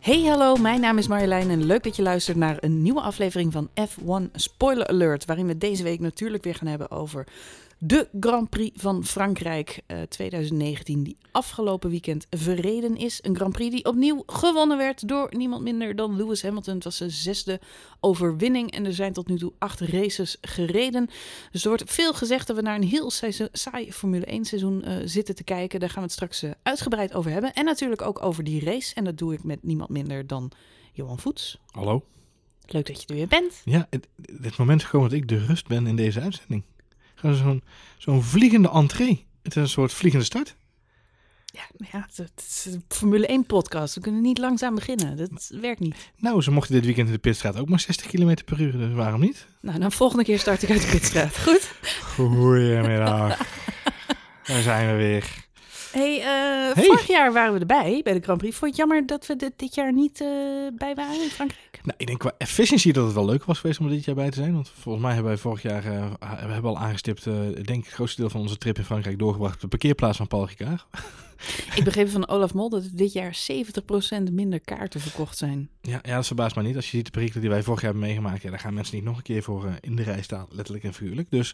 Hey hallo, mijn naam is Marjolein en leuk dat je luistert naar een nieuwe aflevering van F1 Spoiler Alert. Waarin we deze week natuurlijk weer gaan hebben over de Grand Prix van Frankrijk eh, 2019. Die afgelopen weekend verreden is. Een Grand Prix die opnieuw gewonnen werd door niemand minder dan Lewis Hamilton. Het was zijn zesde overwinning en er zijn tot nu toe acht races gereden. Dus er wordt veel gezegd dat we naar een heel saai Formule 1 seizoen eh, zitten te kijken. Daar gaan we het straks eh, uitgebreid over hebben. En natuurlijk ook over die race. En dat doe ik met niemand minder dan Johan Voets. Hallo? Leuk dat je er weer bent. Ja, het, het moment is gewoon dat ik de rust ben in deze uitzending. Zo'n zo'n vliegende entree. Het is een soort vliegende start. Ja, ja, het, het is een Formule 1 podcast. We kunnen niet langzaam beginnen. Dat werkt niet. Nou, ze mochten dit weekend in de pitstraat ook maar 60 km per uur, dus waarom niet? Nou, dan volgende keer start ik uit de pitstraat. Goed? Goedemiddag. Daar zijn we weer. Hey, eh, Hey. vorig jaar waren we erbij bij de Grand Prix. Vond je het jammer dat we dit, dit jaar niet eh, bij waren in Frankrijk? Nou, ik denk qua efficiency dat het wel leuk was geweest om er dit jaar bij te zijn. Want volgens mij hebben wij vorig jaar, eh, we hebben al aangestipt, eh, ik denk het grootste deel van onze trip in Frankrijk doorgebracht op de parkeerplaats van Paul Ricard. Ik begreep van Olaf Mol dat dit jaar 70% minder kaarten verkocht zijn. Ja, ja, dat verbaast mij niet. Als je ziet de perikelen die wij vorig jaar hebben meegemaakt, ja, daar gaan mensen niet nog een keer voor eh, in de rij staan, letterlijk en figuurlijk. Dus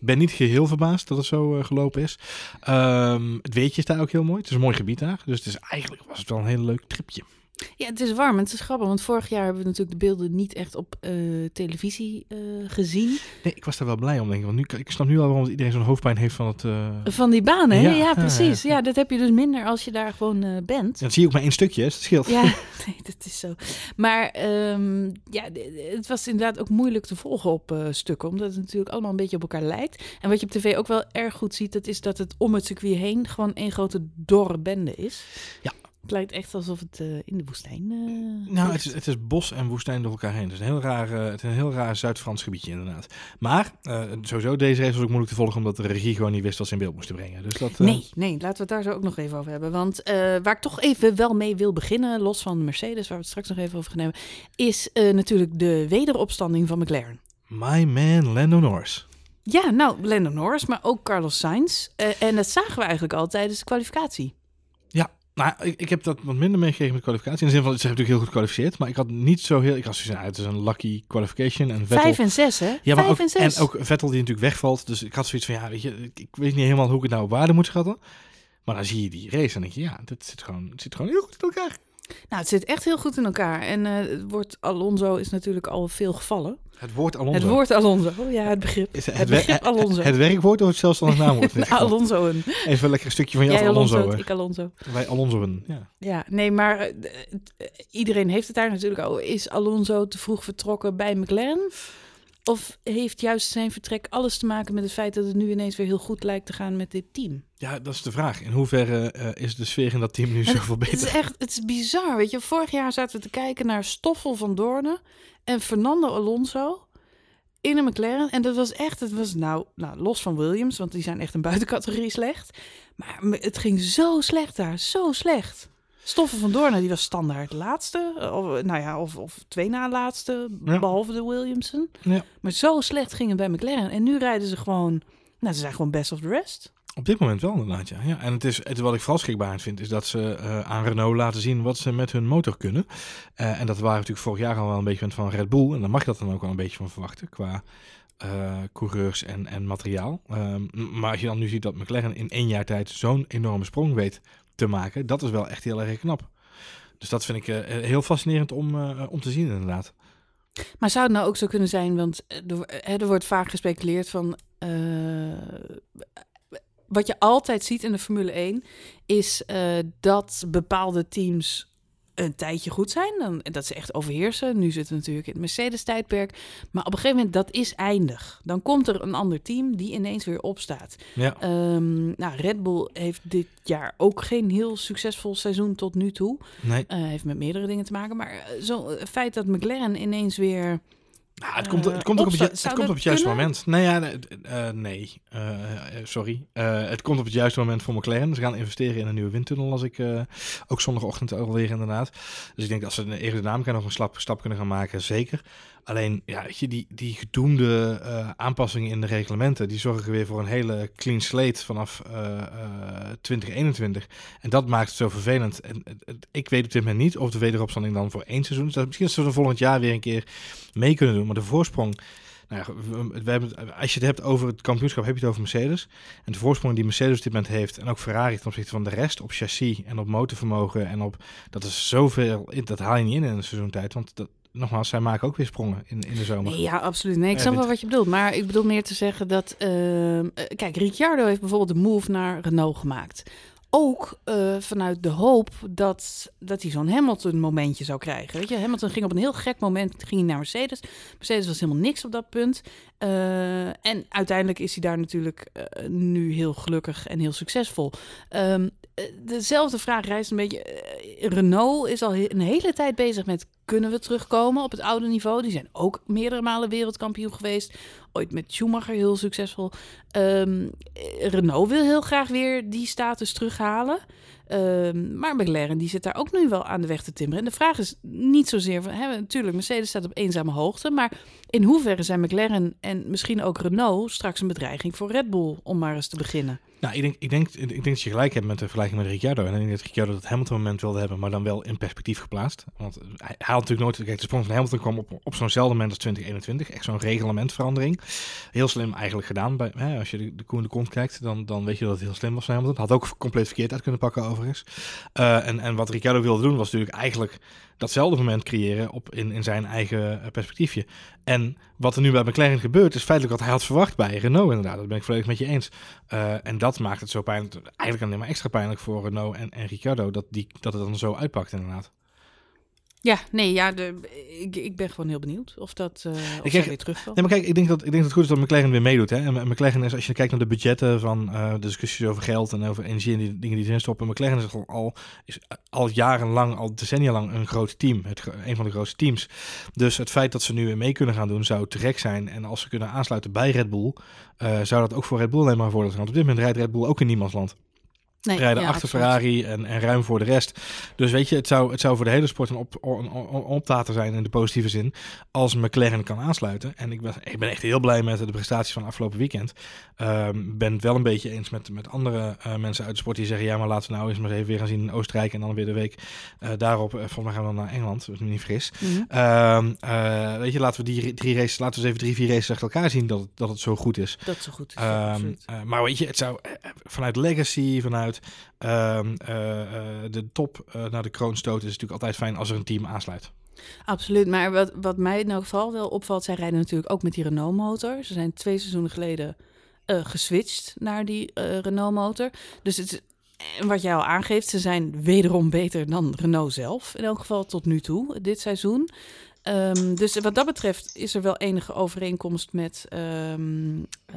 ik ben niet geheel verbaasd dat het zo eh, gelopen is. Ehm, het weetje is daar ook heel mooi. Het is een mooi gebied daar. Dus het is eigenlijk was het wel een heel leuk tripje. Ja, het is warm en het is grappig, want vorig jaar hebben we natuurlijk de beelden niet echt op eh, televisie eh, gezien. Nee, ik was daar wel blij om, denk ik. Want nu, ik snap nu al waarom iedereen zo'n hoofdpijn heeft van het... eh, Van die banen, hè? Ja, Ja, ja, precies. ja. Ja, dat heb je dus minder als je daar gewoon bent. Dat zie je ook maar één stukje, hè, dat scheelt. Ja, nee, dat is zo. Maar ehm, ja, het was inderdaad ook moeilijk te volgen op stukken, omdat het natuurlijk allemaal een beetje op elkaar lijkt. En wat je op tv ook wel erg goed ziet, dat is dat het om het circuit heen gewoon één grote dorre bende is. Ja. Het lijkt echt alsof het eh, in de woestijn eh Nou, het is, het is bos en woestijn door elkaar heen. Het is een heel raar, eh, het is een heel raar Zuid-Frans gebiedje inderdaad. Maar sowieso, deze race was ook moeilijk te volgen omdat de regie gewoon niet wist wat ze in beeld moesten brengen. Dus dat, Nee, nee, laten we het daar zo ook nog even over hebben. Want waar ik toch even wel mee wil beginnen, los van Mercedes, waar we het straks nog even over gaan hebben, is natuurlijk de wederopstanding van McLaren. My man Lando Norris. Ja, nou, Lando Norris, maar ook Carlos Sainz. En dat zagen we eigenlijk al tijdens de kwalificatie. Nou, ik, ik heb dat wat minder meegekregen met kwalificatie. In de zin van, ze hebben natuurlijk heel goed gekwalificeerd. Maar ik had niet zo heel... Ik had zoiets ja, het is een lucky qualification. En Vettel... Vijf en zes, hè? ja, maar Vijf ook, en zes. en ook Vettel die natuurlijk wegvalt. Dus ik had zoiets van, ja, weet je, ik, weet niet helemaal hoe ik het nou op waarde moet schatten. Maar dan zie je die race en denk je, ja, dit zit gewoon, het zit gewoon heel goed in elkaar. Nou, het zit echt heel goed in elkaar. En het woord Alonso is natuurlijk al veel gevallen. Het woord Alonso. Het woord Alonso, oh ja, het begrip. Is het begrip Alonso. Het, werkwoord of het zelfstandig naamwoord? Alonso. en- Even een lekker stukje van je Jij Alonso. Alonso, ik Alonso. Wij Alonsoen, ja. Ja, nee, maar eh, eh, iedereen heeft het daar natuurlijk over. Is Alonso te vroeg vertrokken bij McLaren? Of heeft juist zijn vertrek alles te maken met het feit dat het nu ineens weer heel goed lijkt te gaan met dit team? Ja, dat is de vraag. In hoeverre eh, is de sfeer in dat team nu zoveel Het is beter? echt, het is bizar, weet je. Vorig jaar zaten we te kijken naar Stoffel van Doornen en Fernando Alonso in een McLaren. En dat was echt, het was nou, nou los van Williams, want die zijn echt een buitencategorie slecht. Maar het ging zo slecht daar, zo slecht. Stoffel van Doornen, die was standaard laatste, of, nou ja, of, of twee na laatste, Ja. behalve de Williamson. Ja. Maar zo slecht ging het bij McLaren. En nu rijden ze gewoon, nou, ze zijn gewoon best of the rest. Op dit moment wel inderdaad, ja. ja. En het is, het, wat ik vooral schrikbarend vind, is dat ze eh, aan Renault laten zien wat ze met hun motor kunnen. Eh, en dat waren natuurlijk vorig jaar al wel een beetje van Red Bull. En daar mag je dat dan ook wel een beetje van verwachten, qua eh, coureurs en, en materiaal. Ehm, maar als je dan nu ziet dat McLaren in één jaar tijd zo'n enorme sprong weet te maken, dat is wel echt heel erg knap. Dus dat vind ik heel fascinerend om, om te zien inderdaad. Maar zou het nou ook zo kunnen zijn, want er, er wordt vaak gespeculeerd van... wat je altijd ziet in de Formule 1 is eh, dat bepaalde teams een tijdje goed zijn. Dan, dat ze echt overheersen. Nu zitten we natuurlijk in het Mercedes-tijdperk. Maar op een gegeven moment, dat is eindig. Dan komt er een ander team die ineens weer opstaat. Ja, Ehm, nou, Red Bull heeft dit jaar ook geen heel succesvol seizoen tot nu toe. nee. Eh, heeft met meerdere dingen te maken. Maar eh, zo, het feit dat McLaren ineens weer... Nou, het, komt, het komt ook op het, het komt op het juiste kunnen? moment. Nee, ja, eh, nee. Eh, eh, sorry. Het komt op het juiste moment voor McLaren. Ze gaan investeren in een nieuwe windtunnel, als ik ook zondagochtend alweer inderdaad. Dus ik denk dat ze een aerodynamica nog een slap, stap kunnen gaan maken, zeker. Alleen, ja, weet die, die gedoemde uh, aanpassingen in de reglementen, die zorgen weer voor een hele clean slate vanaf uh, 2021. En dat maakt het zo vervelend. En ik weet op dit moment niet of de wederopstanding dan voor één seizoen is. Misschien dat er volgend jaar weer een keer mee kunnen doen. Maar de voorsprong nou ja, we hebben, als je het hebt over het kampioenschap, heb je het over Mercedes. En de voorsprong die Mercedes op dit moment heeft, en ook Ferrari ten opzichte van de rest, op chassis en op motorvermogen en op, dat is zoveel, dat haal je niet in in een seizoentijd. Want dat, nogmaals, zij maken ook weer sprongen in, in de zomer. Nee, ja, absoluut. Nee, ik snap wel wat je bedoelt. Maar ik bedoel meer te zeggen dat... Uh, kijk, Ricciardo heeft bijvoorbeeld de move naar Renault gemaakt ook uh, vanuit de hoop dat, dat hij zo'n Hamilton-momentje zou krijgen. Weet je, Hamilton ging op een heel gek moment ging hij naar Mercedes. Mercedes was helemaal niks op dat punt. Uh, en uiteindelijk is hij daar natuurlijk uh, nu heel gelukkig en heel succesvol. Um, dezelfde vraag reist een beetje. Renault is al een hele tijd bezig met kunnen we terugkomen op het oude niveau. Die zijn ook meerdere malen wereldkampioen geweest. Ooit met Schumacher heel succesvol. Um, Renault wil heel graag weer die status terughalen. Um, maar McLaren die zit daar ook nu wel aan de weg te timmeren. En de vraag is niet zozeer van, hè, natuurlijk, Mercedes staat op eenzame hoogte, maar in hoeverre zijn McLaren en misschien ook Renault straks een bedreiging voor Red Bull, om maar eens te beginnen? Nou, ik denk, ik denk, ik denk dat je gelijk hebt met de vergelijking met Ricciardo. En ik denk dat Ricciardo dat Hamilton moment wilde hebben, maar dan wel in perspectief geplaatst. Want hij haalt natuurlijk nooit... Kijk, de sprong van Hamilton kwam op, op zo'nzelfde moment als 2021. Echt zo'n reglementverandering. Heel slim eigenlijk gedaan. Bij, hè, als je de, de Koen de Kont kijkt, dan, dan weet je dat het heel slim was van Hamilton. Had ook compleet verkeerd uit kunnen pakken Uh, en, en wat Ricciardo wilde doen was natuurlijk eigenlijk datzelfde moment creëren op, in, in zijn eigen eh, perspectiefje. En wat er nu bij McLaren gebeurt, is feitelijk wat hij had verwacht bij Renault inderdaad. Dat ben ik volledig met je eens. Uh, en dat maakt het zo pijnlijk, eigenlijk alleen maar extra pijnlijk voor Renault en, en Ricciardo, dat, die, dat het dan zo uitpakt inderdaad. Ja, nee, ja, de, ik, ik ben gewoon heel benieuwd of dat uh, of kijk, weer terugkomt. Nee, maar kijk, ik denk, dat, ik denk dat het goed is dat McLaren weer meedoet. Hè? En McLaren is, als je kijkt naar de budgetten van uh, de discussies over geld en over energie en die dingen die erin stoppen. McLaren is al, is al jarenlang, al decennia lang een groot team. Het, een van de grootste teams. Dus het feit dat ze nu weer mee kunnen gaan doen zou terecht zijn. En als ze kunnen aansluiten bij Red Bull, uh, zou dat ook voor Red Bull alleen maar voordeel zijn. Want op dit moment rijdt Red Bull ook in niemandsland. Nee, rijden ja, achter Ferrari en, en ruim voor de rest. Dus weet je, het zou, het zou voor de hele sport een, op, een, optater zijn in de positieve zin. Als McLaren kan aansluiten. En ik ben, ik ben echt heel blij met de prestaties van afgelopen weekend. Um, ben het wel een beetje eens met, met andere uh, mensen uit de sport die zeggen: ja, maar laten we nou eens maar even weer gaan zien in Oostenrijk. En dan weer de week uh, daarop. Uh, volgens mij gaan we dan naar Engeland. Dat is niet fris. Mm -hmm. um, weet je, laten we die drie races, laten we eens even drie, vier races achter elkaar zien dat, dat het zo goed is. Dat zo goed is. Um, maar weet je, het zou vanuit legacy, vanuit Um, uh, de top uh, naar de kroonstoot is natuurlijk altijd fijn als er een team aansluit. Absoluut, maar wat, wat mij in elk geval wel opvalt, zij rijden natuurlijk ook met die Renault-motor. Ze zijn twee seizoenen geleden geswitcht naar die Renault-motor. Dus het, wat jij al aangeeft, ze zijn wederom beter dan Renault zelf. In elk geval tot nu toe, dit seizoen. Um, dus wat dat betreft is er wel enige overeenkomst met um, uh,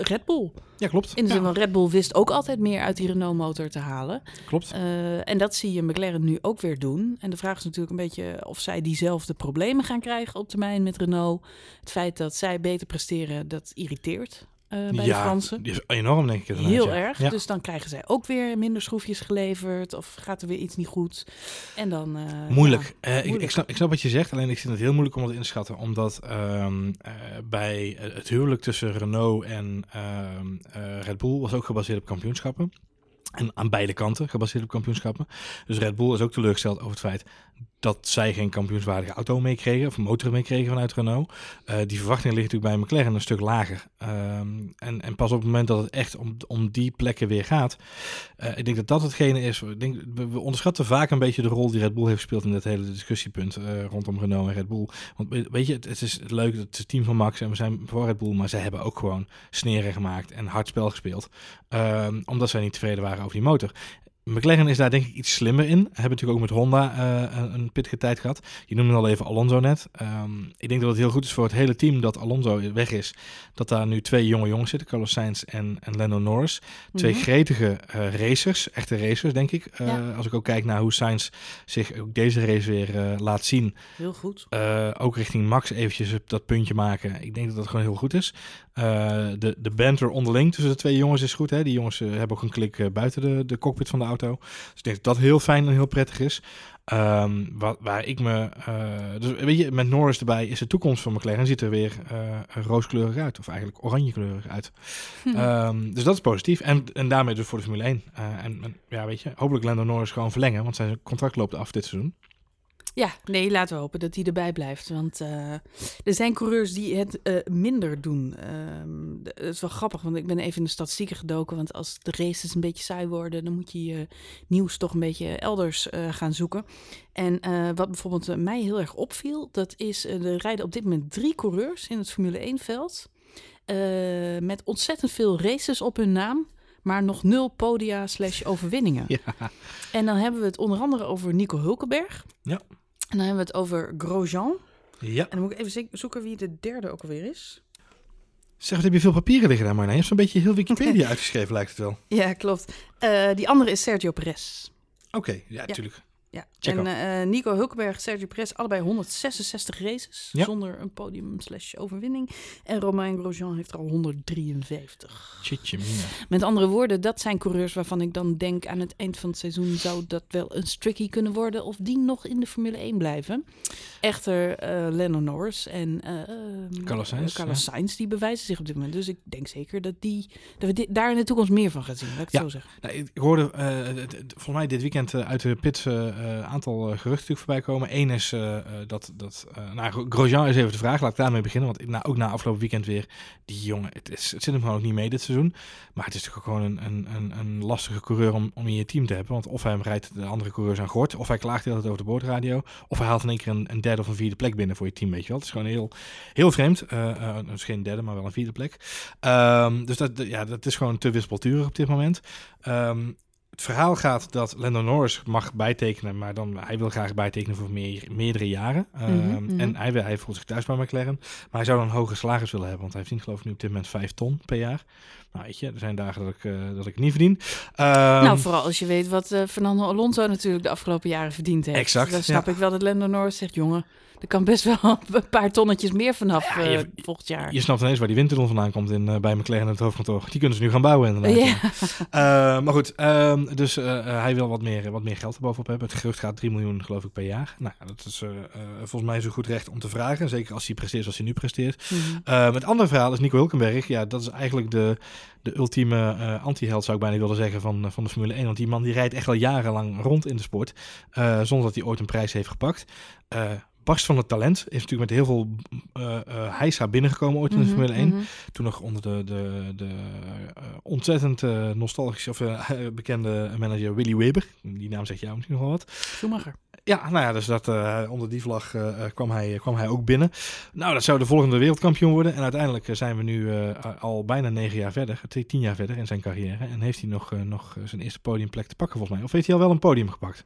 Red Bull. Ja, klopt. In de zin ja. van Red Bull wist ook altijd meer uit die Renault-motor te halen. Klopt. Uh, en dat zie je McLaren nu ook weer doen. En de vraag is natuurlijk een beetje of zij diezelfde problemen gaan krijgen op termijn met Renault. Het feit dat zij beter presteren, dat irriteert uh, bij ja, de Fransen. Die is enorm, denk ik. Heel ja. erg. Ja. Dus dan krijgen zij ook weer minder schroefjes geleverd. Of gaat er weer iets niet goed. En dan... Uh, moeilijk. Uh, moeilijk. Ik, ik, snap, ik snap wat je zegt. Alleen ik vind het heel moeilijk om dat in te schatten. Omdat um, bij het huwelijk tussen Renault en um, Red Bull... was ook gebaseerd op kampioenschappen. En aan beide kanten gebaseerd op kampioenschappen. Dus Red Bull is ook teleurgesteld over het feit dat zij geen kampioenswaardige auto meekregen, of motor meekregen vanuit Renault. Uh, die verwachting ligt natuurlijk bij McLaren een stuk lager. Um, en, en pas op het moment dat het echt om, om die plekken weer gaat, uh, ik denk dat dat hetgene is. Ik denk, we, onderschatten vaak een beetje de rol die Red Bull heeft gespeeld in dit hele discussiepunt uh, rondom Renault en Red Bull. Want weet je, het, is leuk, het het team van Max en we zijn voor Red Bull, maar zij hebben ook gewoon sneren gemaakt en hard spel gespeeld. Um, omdat zij niet tevreden waren over die motor. McLaren is daar denk ik iets slimmer in. Hebben natuurlijk ook met Honda uh, een, een pittige tijd gehad. Je noemde al even Alonso net. Um, ik denk dat het heel goed is voor het hele team dat Alonso weg is. Dat daar nu twee jonge jongens zitten, Carlos Sainz en, en Lando Norris. Twee mm -hmm. gretige uh, racers, echte racers denk ik. Uh, ja. Als ik ook kijk naar hoe Sainz zich ook deze race weer laat zien. Heel goed. ook richting Max eventjes dat puntje maken. Ik denk dat dat gewoon heel goed is. De, de banter onderling tussen de twee jongens is goed. Hè? Die jongens hebben ook een klik buiten de, de cockpit van de auto. Dus ik denk dat dat heel fijn en heel prettig is. Ehm, wat, waar ik me... eh, dus weet je, met Norris erbij is de toekomst van McLaren ziet er weer eh, rooskleurig uit. Of eigenlijk oranjekleurig uit. Hm. Ehm, dus dat is positief. En, en daarmee dus voor de Formule 1. Eh, en, en ja, weet je, hopelijk Lando Norris gewoon verlengen. Want zijn contract loopt af dit seizoen. Ja, nee, laten we hopen dat hij erbij blijft. Want eh, er zijn coureurs die het eh, minder doen. Ehm, d- het is wel grappig, want ik ben even in de statistieken gedoken. Want als de races een beetje saai worden, dan moet je je nieuws toch een beetje elders eh, gaan zoeken. En wat bijvoorbeeld mij heel erg opviel, dat is, er rijden op dit moment drie coureurs in het Formule 1-veld. met ontzettend veel races op hun naam. Maar nog nul podia slash overwinningen. Ja. En dan hebben we het onder andere over Nico Hulkenberg. Ja. En dan hebben we het over Grosjean. Ja. En dan moet ik even zoeken wie de derde ook alweer is. Zeg, wat heb je veel papieren liggen daar, Marna? Je hebt zo'n beetje heel Wikipedia uitgeschreven, lijkt het wel. Ja, klopt. Eh, die andere is Sergio Perez. Oké, ja, natuurlijk. Ja. Check en eh, Nico Hulkenberg, Sergio Perez, allebei 166 races. Ja. Zonder een podium slash overwinning. En Romain Grosjean heeft er al 153. Shitje, mina. Met andere woorden, dat zijn coureurs waarvan ik dan denk aan het eind van het seizoen zou dat wel een tricky kunnen worden of die nog in de Formule 1 blijven. Echter, eh Lennon Norris en eh, ehm, Carlos Sainz, Carlos ja. Sainz, die bewijzen zich op dit moment. Dus ik denk zeker dat, die, dat we daar in de toekomst meer van gaan zien, laat ik het Ja. zo zeggen. Nou, ik hoorde volgens mij dit weekend uit de een aantal eh, geruchten voorbij komen. Eén is eh, eh, dat, dat uh, nou, Grosjean is even de vraag, laat ik daarmee beginnen. Want na, ook na afgelopen weekend weer, die jongen, het, is, het zit hem gewoon ook niet mee dit seizoen. Maar het is natuurlijk gewoon een, een, een, lastige coureur om, om in je team te hebben. Want of hij rijdt de andere coureurs aan gort, of hij klaagt tijd over de boordradio. Of hij haalt in één keer een, een derde of een vierde plek binnen voor je team, weet je wel. Het is gewoon heel, heel vreemd. Eh eh, het is geen derde, maar wel een vierde plek. Ehm, dus dat, ja, dat is gewoon te wispelturig op dit moment. Ehm, het verhaal gaat dat Lando Norris mag bijtekenen, maar dan hij wil graag bijtekenen voor meer, meerdere jaren. Ehm, Mhm, mhm. En hij, wil- hij voelt zich thuis bij McLaren. Maar hij zou dan een hoge salaris willen hebben, want hij verdient geloof ik nu op dit moment 5 ton per jaar. Nou weet je, er zijn dagen dat ik, eh, dat ik het niet verdien. Ehm, nou, vooral als je weet wat eh, Fernando Alonso natuurlijk de afgelopen jaren verdiend heeft. Exact, Dan snap ja. ik wel dat Lando Norris zegt, jongen, er kan best wel een paar tonnetjes meer vanaf Ja, eh, volgend jaar. je snapt ineens waar die windtunnel vandaan komt in, eh, bij McLaren in het hoofdkantoor. Die kunnen ze nu gaan bouwen inderdaad. Ja. Eh, maar goed, ehm, dus hij wil wat meer, wat meer geld erbovenop hebben. Het gerucht gaat 3 miljoen geloof ik per jaar. Nou, ja, dat is volgens mij zo goed recht om te vragen. Zeker als hij presteert zoals hij nu presteert. Mhm. Het andere verhaal is Nico Hulkenberg. Ja, dat is eigenlijk de, de ultieme anti-held zou ik bijna willen zeggen van, van de Formule 1. Want die man die rijdt echt al jarenlang rond in de sport. zonder dat hij ooit een prijs heeft gepakt. Barst van het talent. Is natuurlijk met heel veel eh eh heisa binnengekomen ooit in de Mhm, Formule 1. mhm. Toen nog onder de, de, de eh, ontzettend eh, nostalgische of eh, bekende manager Willy Weber. Die naam zegt jou misschien nog wel wat. Schumacher. Ja, nou ja, dus dat, eh, onder die vlag kwam, hij, kwam hij ook binnen. Nou, dat zou de volgende wereldkampioen worden. En uiteindelijk zijn we nu eh, al bijna negen jaar verder, tien jaar verder in zijn carrière. En heeft hij nog, nog zijn eerste podiumplek te pakken volgens mij. Of heeft hij al wel een podium gepakt?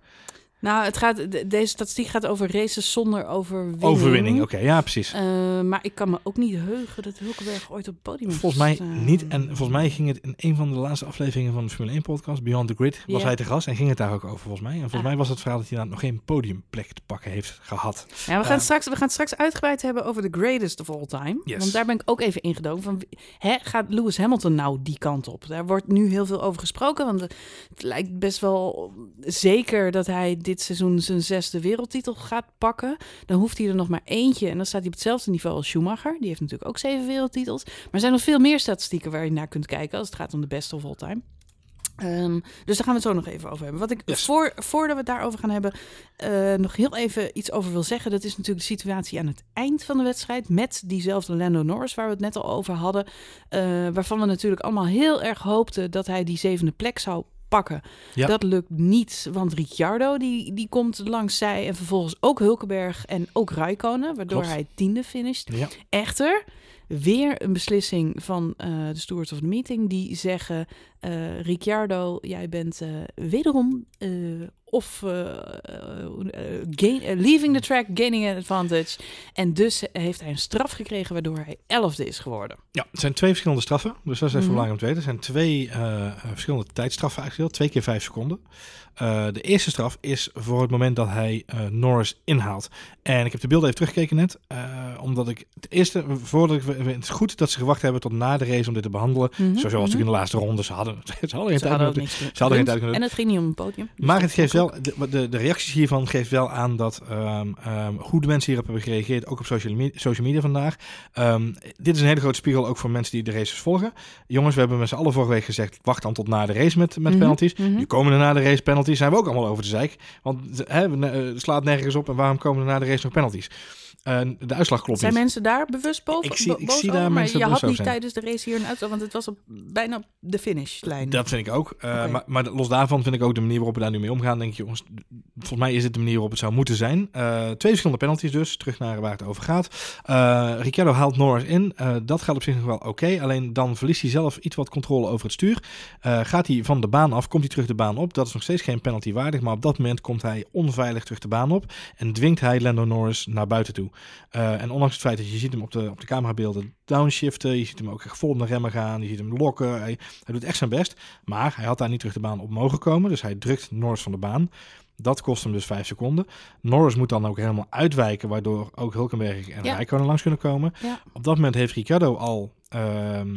Nou, het gaat, de- deze statistiek gaat over races zonder overwinning. Overwinning, oké. ja, precies. Eh, maar ik kan me ook niet heugen dat Hulkenberg ooit op het podium is Volgens mij niet. En volgens mij ging het in een van de laatste afleveringen van de Formule 1 podcast, Beyond the Grid, was hij te gast en ging het daar ook over volgens mij. En volgens Ah. mij was het verhaal dat hij nog geen podiumplek te pakken heeft gehad. Ja, we gaan, Eh, straks, we gaan het straks uitgebreid hebben over de greatest of all time. Yes. Want daar ben ik ook even ingedoken. Van, hè, gaat Lewis Hamilton nou die kant op? Daar wordt nu heel veel over gesproken. Want het lijkt best wel zeker dat hij dit seizoen zijn zesde wereldtitel gaat pakken. Dan hoeft hij er nog maar eentje. En dan staat hij op hetzelfde niveau als Schumacher. Die heeft natuurlijk ook zeven wereldtitels. Maar er zijn nog veel meer statistieken waar je naar kunt kijken... als het gaat om de best of all time. Ehm, dus daar gaan we het zo nog even over hebben. Wat ik Yes. voor, voordat we het daarover gaan hebben, eh, nog heel even iets over wil zeggen. Dat is natuurlijk de situatie aan het eind van de wedstrijd. Met diezelfde Lando Norris, waar we het net al over hadden. eh, waarvan we natuurlijk allemaal heel erg hoopten dat hij die zevende plek zou pakken. Ja. Dat lukt niet, want Ricciardo die, die komt langs zij. En vervolgens ook Hulkenberg en ook Raikkonen. Waardoor Klopt. hij tiende finisht. Ja, Echter, weer een beslissing van eh, de stewards of the meeting. Die zeggen, eh, Ricciardo, jij bent eh, wederom eh, of gain- leaving the track, gaining an advantage. En dus heeft hij een straf gekregen waardoor hij elfde is geworden. ja, het zijn twee verschillende straffen. Dus dat is even Mhm. belangrijk om te weten. Het zijn twee verschillende tijdstraffen uitgedeeld. Twee keer vijf seconden. De eerste straf is voor het moment dat hij Norris inhaalt. En ik heb de beelden even teruggekeken net. omdat ik het eerste, voordat ik, het is goed dat ze gewacht hebben tot na de race om dit te behandelen. Mhm, Zo, zoals mhm. natuurlijk in de laatste ronde. Ze hadden hadden, ze hadden geen Ze tijd hadden niks ze hadden geen tijd kunnen En het ging niet om een podium. Dus Maar het geeft wel, de, de, de reacties hiervan geeft wel aan dat ehm, ehm, hoe de mensen hierop hebben gereageerd, ook op social media, social media vandaag. Ehm, dit is een hele grote spiegel ook voor mensen die de races volgen. Jongens, we hebben met z'n allen vorige week gezegd, wacht dan tot na de race met, met Mhm, penalties. mhm. Nu komen er na de race penalties, zijn we ook allemaal over de zeik. Want ze- hè, eh, het slaat nergens op en waarom komen er na de race nog penalties? De uitslag klopt Zijn niet. mensen daar bewust boven? Ik zie- ik boos zie daar over? Maar mensen je had niet zijn. tijdens de race hier een uitslag, want het was op, bijna op de finishlijn. Dat vind ik ook. Eh, maar, maar los daarvan vind ik ook de manier waarop we daar nu mee omgaan. Denk je, jongens, volgens mij is dit de manier waarop het zou moeten zijn. Eh, twee verschillende penalties dus, terug naar waar het over gaat. Eh Ricciardo haalt Norris in. Dat gaat op zich nog wel oké. Alleen dan verliest hij zelf iets wat controle over het stuur. Gaat hij van de baan af, komt hij terug de baan op. Dat is nog steeds geen penalty waardig. Maar op dat moment komt hij onveilig terug de baan op. En dwingt hij Lando Norris naar buiten toe. Eh, en ondanks het feit dat je ziet hem op de, op de camerabeelden downshiften. Je ziet hem ook echt vol op de remmen gaan. Je ziet hem lokken. Hij, hij doet echt zijn best. Maar hij had daar niet terug de baan op mogen komen. Dus hij drukt Norris van de baan. Dat kost hem dus vijf seconden. Norris moet dan ook helemaal uitwijken, waardoor ook Hulkenberg en Ja. Rijkonen langs kunnen komen. Ja. Op dat moment heeft Ricciardo al ehm,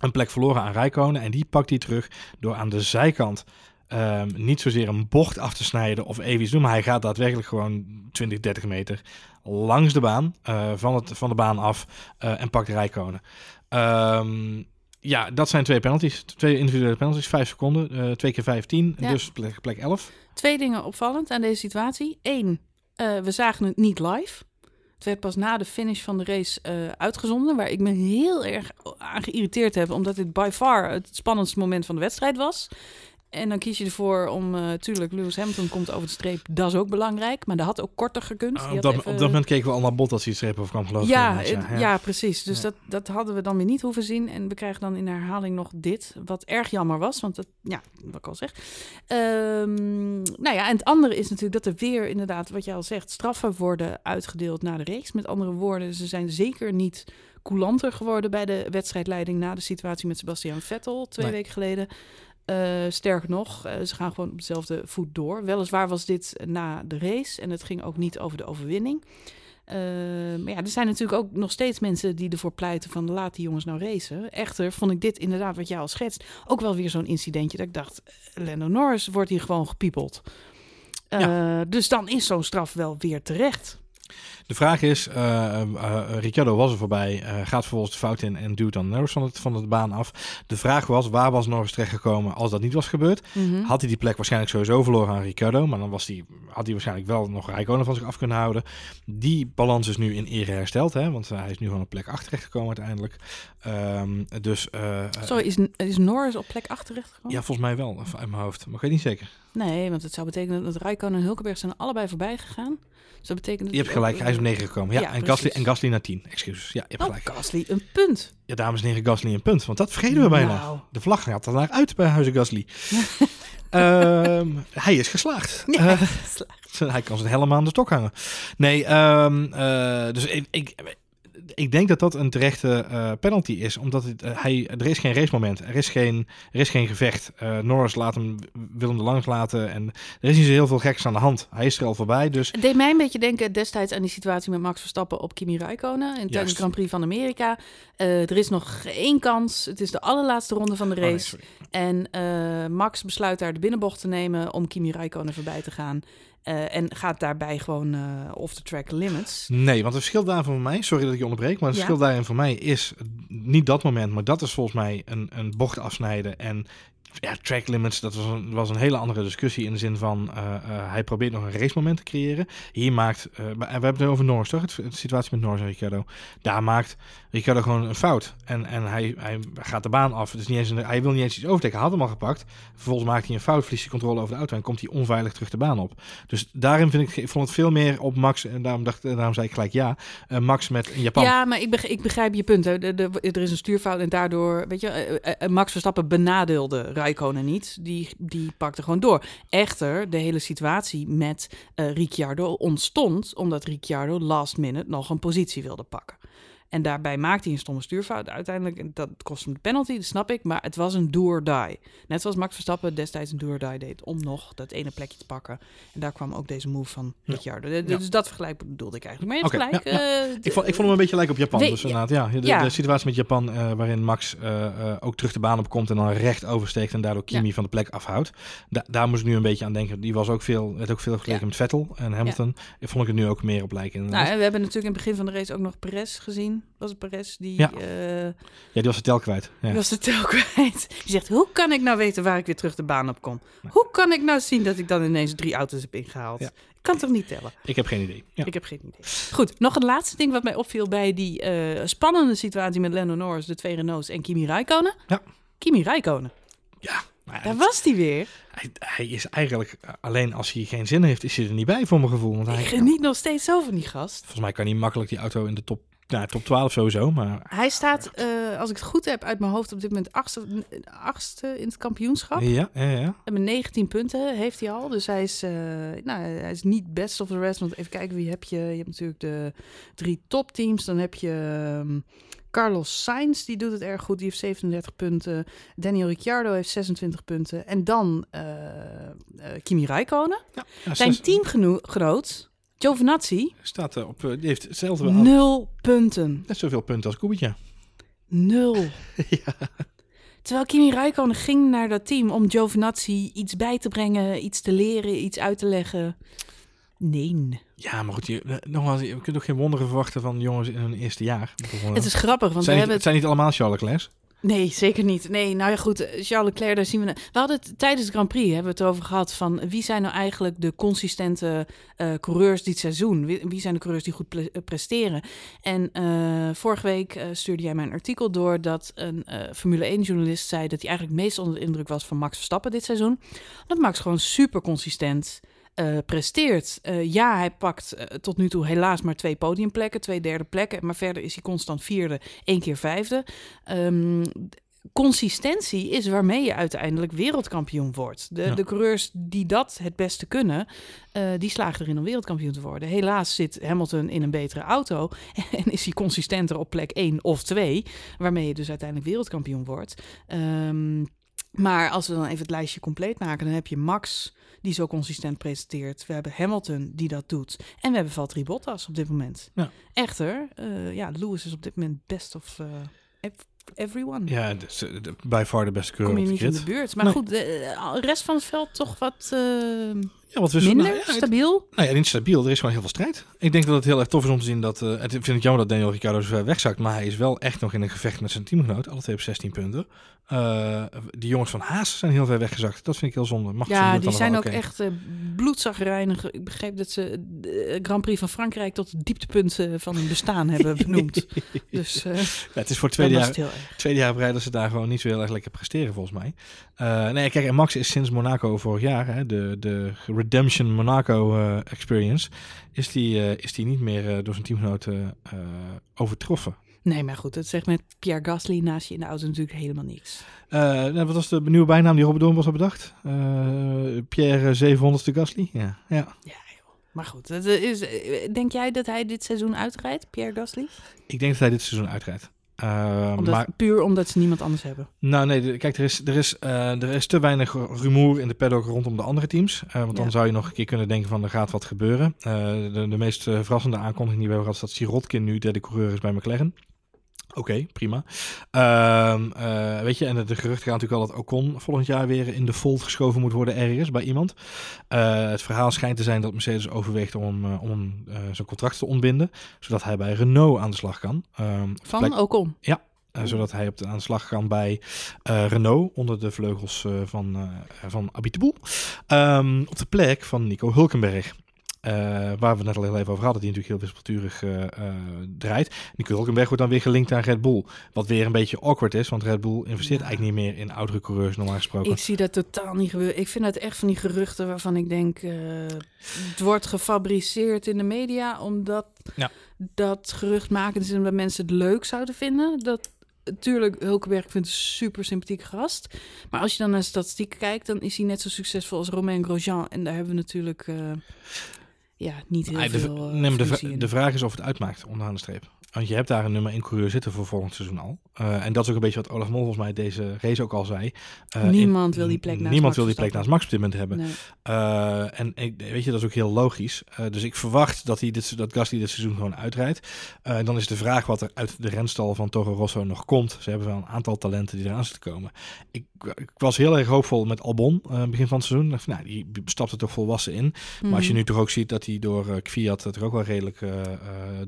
een plek verloren aan Rijkonen. En die pakt hij terug door aan de zijkant ehm, niet zozeer een bocht af te snijden of even iets doen. Maar hij gaat daadwerkelijk gewoon 20, 30 meter langs de baan, eh, van, het, van de baan af eh, en pakt Rijkonen. Ehm, ja, dat zijn twee penalties. Twee individuele penalties, vijf seconden, eh, twee keer 15, Ja. dus plek, plek 11. Twee dingen opvallend aan deze situatie. Eén, we zagen het niet live. Het werd pas na de finish van de race uitgezonden, waar ik me heel erg aan geïrriteerd heb, omdat dit by far het spannendste moment van de wedstrijd was. En dan kies je ervoor om, eh tuurlijk, Lewis Hamilton komt over de streep, dat is ook belangrijk, maar dat had ook korter gekund. Die op, dat, even- op dat moment keken we al naar bot als hij het streep over kwam ik. ja, het- ja, precies. Dus Ja. Dat, dat hadden we dan weer niet hoeven zien. En we krijgen dan in de herhaling nog dit, wat erg jammer was. Want dat, ja, wat ik al zeg. Ehm, nou ja, en het andere is natuurlijk dat er weer inderdaad, wat jij al zegt, straffen worden uitgedeeld na de race. Met andere woorden, ze zijn zeker niet coulanter geworden bij de wedstrijdleiding na de situatie met Sebastian Vettel twee Nee. weken geleden. Eh, sterker nog, eh, ze gaan gewoon op dezelfde voet door. Weliswaar was dit na de race en het ging ook niet over de overwinning. Eh, maar ja, er zijn natuurlijk ook nog steeds mensen die ervoor pleiten van laat die jongens nou racen. Echter vond ik dit inderdaad, wat jij al schetst, ook wel weer zo'n incidentje dat ik dacht, Lando Norris wordt hier gewoon gepiepeld. Dus dan is zo'n straf wel weer terecht. De vraag is, eh, Ricciardo was er voorbij, gaat vervolgens de fout in en duwt dan Norris van, het, van de baan af. De vraag was, waar was Norris terechtgekomen als dat niet was gebeurd? Mhm. Had hij die plek waarschijnlijk sowieso verloren aan Ricciardo, maar dan was die, had hij waarschijnlijk wel nog Rijkonen van zich af kunnen houden. Die balans is nu in ere hersteld, hè, want hij is nu gewoon op plek 8 terechtgekomen uiteindelijk. Ehm, dus Sorry, is, is Norris op plek 8 terechtgekomen? ja, volgens mij wel, uit mijn hoofd, maar ik weet niet zeker. Nee, want het zou betekenen dat Rijkonen en Hulkenberg zijn allebei voorbij gegaan. Dat betekent dat Je hebt gelijk, hij is op 9 gekomen. Ja, Ja, en. Gasly, en Gasly naar 10, excuses. Ja, je hebt Oh, gelijk. Gasly, een punt. Ja, dames en heren, Gasly een punt, want dat vergeten we bijna. Nou. De vlag gaat er naar uit bij Huizen Gasly. Ehm, hij is geslaagd. Ja, Eh, geslaagd. hij kan zijn helemaal aan de stok hangen. Nee, ehm, eh, dus ik, ik, ik denk dat dat een terechte eh, penalty is. Omdat het, eh, hij, er is geen racemoment. Er is geen, er is geen gevecht. Eh, Norris laat hem, wil hem er langs laten. En er is niet zo heel veel geks aan de hand. Hij is er al voorbij. Dus Het deed mij een beetje denken destijds aan die situatie met Max Verstappen op Kimi Räikkönen. Tijdens Juist. de Grand Prix van Amerika. Er is nog één kans. Het is de allerlaatste ronde van de Oh, nee, race. en Max besluit daar de binnenbocht te nemen om Kimi Räikkönen voorbij te gaan. Eh, en gaat daarbij gewoon eh, off the track limits. Nee, want het verschil daarin voor mij, sorry dat ik je onderbreek, maar het Ja. verschil daarin voor mij is niet dat moment, maar dat is volgens mij een, een bocht afsnijden en ja, track limits, dat was een, was een hele andere discussie in de zin van eh, eh, hij probeert nog een racemoment te creëren. Hier maakt, eh, we hebben het over Norris toch, de situatie met Norris en Ricciardo. Daar maakt Ricciardo gewoon een fout en, en hij, hij gaat de baan af. Is niet eens een, hij wil niet eens iets overteken, hij had hem al gepakt. Vervolgens maakt hij een fout, verliest hij controle over de auto en komt hij onveilig terug de baan op. Dus daarin vind ik, vond het veel meer op Max en daarom, dacht, daarom zei ik gelijk ja. Max met Japan. Ja, maar ik begrijp, ik begrijp je punt. Hè. Er is een stuurfout en daardoor, weet je, Max Verstappen benadeelde Räikkönen niet. Die, die pakte gewoon door. Echter, de hele situatie met eh Ricciardo ontstond omdat Ricciardo last minute nog een positie wilde pakken. En daarbij maakte hij een stomme stuurfout uiteindelijk. En dat kost hem de penalty, dat snap ik. Maar het was een do or die. Net zoals Max Verstappen destijds een do or die deed om nog dat ene plekje te pakken. En daar kwam ook deze move van Ja. Ricciardo. De- Dus dat vergelijk bedoelde ik eigenlijk. Maar je hebt gelijk. eh, Ik vond, ik vond hem een beetje lijken op Japan. We- dus inderdaad, ja. De, Ja. de situatie met Japan, eh, waarin Max eh, ook terug de baan op komt en dan recht oversteekt en daardoor Kimi van de plek afhoudt. Da- daar moest ik nu een beetje aan denken. Die was ook veel, werd ook veel vergeleken met Vettel en Hamilton. Ik vond ik het nu ook meer op lijken. nou, en we hebben natuurlijk in het begin van de race ook nog Perez gezien. Was het Perez die... Ja. eh, ja, die was de tel kwijt. Ja. Die was de tel kwijt. Die zegt, hoe kan ik nou weten waar ik weer terug de baan op kom? Hoe kan ik nou zien dat ik dan ineens drie auto's heb ingehaald? Ja. Ik kan toch niet tellen? Ik heb geen idee. Ja. Ik heb geen idee. Goed, nog een laatste ding wat mij opviel bij die eh, spannende situatie met Lando Norris, de twee Renaults en Kimi Räikkönen. Ja. Kimi Räikkönen, Ja, maar daar het- was die weer. hij, hij is eigenlijk, eh, alleen als hij geen zin heeft, is hij er niet bij voor mijn gevoel. Want hij, Ik geniet nog steeds zo van die gast. volgens mij kan hij makkelijk die auto in de top, nou, top 12 sowieso. Maar Hij staat, eh, als ik het goed heb uit mijn hoofd, op dit moment achtste, achtste in het kampioenschap. ja, ja, ja. En met 19 punten heeft hij al. Dus hij is, eh, nou, hij is niet best of the rest. Want even kijken, wie heb je? Je hebt natuurlijk de drie topteams. Dan heb je ehm, Carlos Sainz, die doet het erg goed. Die heeft 37 punten. Daniel Ricciardo heeft 26 punten. En dan eh, Kimi Räikkönen. ja Zijn zes- teamgenoot, Giovinazzi, staat er op, eh, die heeft hetzelfde nul punten. net zoveel punten als Kubica. Nul. ja. Terwijl Kimi Räikkönen ging naar dat team om Giovinazzi iets bij te brengen, iets te leren, iets uit te leggen. Nee. Ja, maar goed, je, eh, nogmaals, je kunt ook geen wonderen verwachten van jongens in hun eerste jaar. Eh, Het is grappig, want we niet, hebben het zijn niet allemaal Charles. Nee, zeker niet. Nee, nou ja, goed. eh, Charles Leclerc, daar zien we... We hadden het tijdens de Grand Prix, hebben we het over gehad... van wie zijn nou eigenlijk de consistente eh, coureurs dit seizoen? Wie, zijn de coureurs die goed eh, presteren? En eh, vorige week stuurde jij mij een artikel door... dat een Formule 1-journalist zei... dat hij eigenlijk meest onder de indruk was van Max Verstappen dit seizoen. Dat Max gewoon super consistent eh, presteert. Eh, ja, hij pakt eh, tot nu toe helaas maar twee podiumplekken, twee derde plekken. Maar verder is hij constant vierde, één keer vijfde. Ehm, consistentie is waarmee je uiteindelijk wereldkampioen wordt. De, Ja. de coureurs die dat het beste kunnen, die slagen erin om wereldkampioen te worden. Helaas zit Hamilton in een betere auto en is hij consistenter op plek 1 of 2, waarmee je dus uiteindelijk wereldkampioen wordt. Ehm, maar als we dan even het lijstje compleet maken, dan heb je Max die zo consistent presenteert. We hebben Hamilton die dat doet. En we hebben Valtteri Bottas op dit moment. Ja. Echter, eh, ja, Lewis is op dit moment best of eh, ev- everyone. Ja, dus, eh, de- by far de beste coureur Kom je op de niet in de buurt. Maar Nee. goed, de, de rest van het veld toch wat eh, Ja, wat minder nou, ja, het- stabiel. Nou ja, niet stabiel. Er is gewoon heel veel strijd. Ik denk dat het heel erg tof is om te zien dat... het ik vind het jammer dat Daniel Ricciardo zo ver wegzakt. Maar hij is wel echt nog in een gevecht met zijn teamgenoot. Alle twee op 16 punten. Eh die jongens van Haas zijn heel ver weggezakt. Dat vind ik heel zonde. Mag Ja, die zijn ook echt eh bloedzagrijnig. Ik begreep dat ze de Grand Prix van Frankrijk tot het dieptepunt van hun bestaan hebben benoemd. Dus Ja, het is voor het tweede jaar, tweede jaar op rij dat ze daar gewoon niet zo heel erg lekker presteren, volgens mij. Eh, nee, kijk, en Max is sinds Monaco vorig jaar, hè, de, de Redemption Monaco eh, Experience, is die, eh, is die niet meer door zijn teamgenoten overtroffen. Nee, maar goed, het zegt met Pierre Gasly naast je in de auto natuurlijk helemaal niks. Wat was de nieuwe bijnaam die Robert Doornbos had bedacht? Pierre 700ste Gasly? Ja, ja. Maar goed, is, denk jij dat hij dit seizoen uitrijdt, Pierre Gasly? Ik denk dat hij dit seizoen uitrijdt. Omdat, maar Puur omdat ze niemand anders hebben. Nou nee, de- kijk, er is, er, is, eh, er is te weinig rumoer in de paddock rondom de andere teams. Eh, want dan zou je nog een keer kunnen denken van er gaat wat gebeuren. Eh, de, de meest verrassende aankondiging die we hebben gehad is dat Sirotkin nu derde coureur is bij McLaren. Oké, prima. Ehm, eh, weet je, en de, geruchten gaan natuurlijk al dat Ocon volgend jaar weer in de fold geschoven moet worden ergens bij iemand. Eh, het verhaal schijnt te zijn dat Mercedes overweegt om, eh, om zijn contract te ontbinden, zodat hij bij Renault aan de slag kan. Ehm, Van Ocon. uh, zodat hij op de, aan de slag kan bij uh, Renault onder de vleugels uh, van, uh, van Abiteboul. Um, op de plek van Nico Hulkenberg. Uh, waar we net al heel even over hadden, die natuurlijk heel wispelturig uh, draait. Nico Hulkenberg wordt dan weer gelinkt aan Red Bull. Wat weer een beetje awkward is, want Red Bull investeert ja. eigenlijk niet meer in oudere coureurs normaal gesproken. Ik zie dat totaal niet gebeuren. Ik vind het echt van die geruchten waarvan ik denk, uh, het wordt gefabriceerd in de media omdat ja. dat geruchtmakend is omdat mensen het leuk zouden vinden. Dat Tuurlijk, Hulkenberg vindt een super sympathieke gast. Maar als je dan naar de statistiek kijkt, dan is hij net zo succesvol als Romain Grosjean. En daar hebben we natuurlijk uh, ja, niet heel nee, veel de, nee, de, de, vraag is of het uitmaakt onderaan de streep. Want je hebt daar een nummer 1 coureur zitten voor volgend seizoen al. Uh, en dat is ook een beetje wat Olaf Mol volgens mij deze race ook al zei. Uh, niemand in, wil die plek naast Niemand Max wil die plek naast Max op dit moment hebben. Nee. Uh, en ik, weet je, dat is ook heel logisch. dus ik verwacht dat, hij dit, dat Gasly dit seizoen gewoon uitrijdt. en dan is de vraag wat er uit de renstal van Toro Rosso nog komt. Ze hebben wel een aantal talenten die eraan zitten komen. Ik, ik was heel erg hoopvol met Albon begin van het seizoen. Nou, die stapte toch volwassen in. Maar als je mhm. nu toch ook ziet dat hij door Kviat er ook wel redelijk